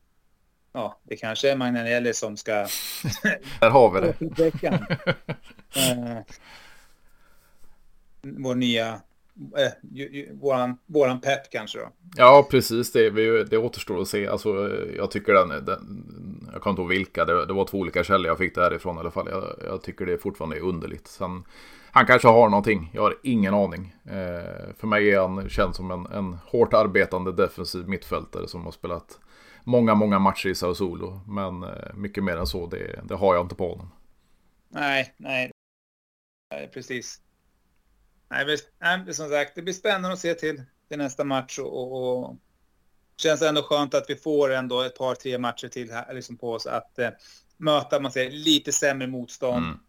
ja, det kanske är Magnanelli som ska... <laughs> Där har vi det. <laughs> Vår nya, eh, våran, våran pepp kanske då. Ja, precis. Det, det återstår att se. Alltså, jag tycker den, den jag kommer inte ihåg vilka, det, det, var två olika källor jag fick det härifrån i alla fall. Jag, jag tycker det fortfarande är underligt. Sen, han kanske har någonting, jag har ingen aning. Eh, för mig är han känd som en, en hårt arbetande defensiv mittfältare som har spelat många, många matcher i Sao Solo. Men eh, mycket mer än så, det, det har jag inte på honom. Nej, nej. Precis. Nej, nej, som sagt, det blir spännande att se till, till nästa match och, och, och känns ändå skönt att vi får ändå ett par, tre matcher till här, liksom på oss att eh, möta, man säger, lite sämre motstånd. Mm.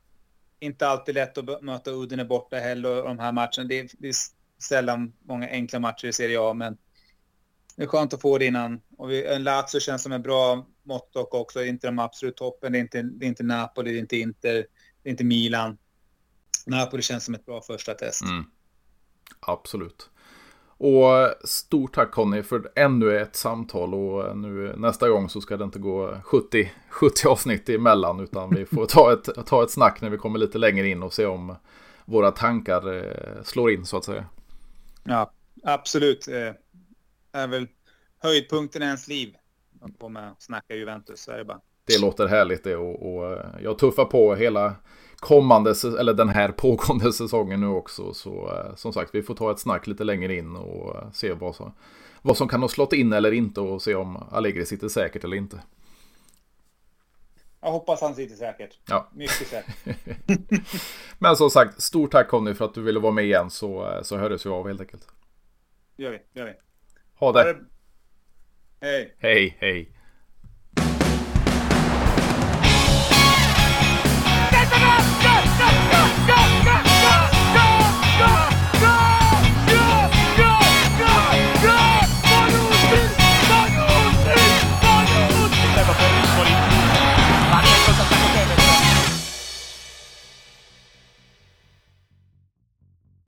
Inte alltid lätt att möta Udden borta heller och de här matcherna. Det är, det är, sällan många enkla matcher i Serie A, men det är skönt att få det innan. Och vi, en Lazio känns som en bra måttstock också. Inte de absolut toppen. Det är inte, det är inte Napoli, det är inte Inter, det är inte Milan. Napoli känns som ett bra första test. Mm. Absolut. Och stort tack Conny för ännu ett samtal och nu nästa gång så ska det inte gå 70, 70 avsnitt emellan utan vi får ta ett, <laughs> ta ett snack när vi kommer lite längre in och se om våra tankar eh, slår in så att säga. Ja, absolut. Eh, är väl höjdpunkten i ens liv. Att få med och snacka Juventus, så är det bara. Det låter härligt det och, och eh, jag tuffar på hela kommande, eller den här pågående <laughs> säsongen nu också. Så eh, som sagt, vi får ta ett snack lite längre in och eh, se vad som, vad som kan ha slått in eller inte och se om Allegri sitter säkert eller inte. Jag hoppas han sitter säkert. Ja. Mycket säkert. <laughs> Men som sagt, stort tack Conny för att du ville vara med igen så, eh, så hördes vi av helt enkelt. Gör vi, gör vi. Ha det. Ha det. Hej. Hej, hej.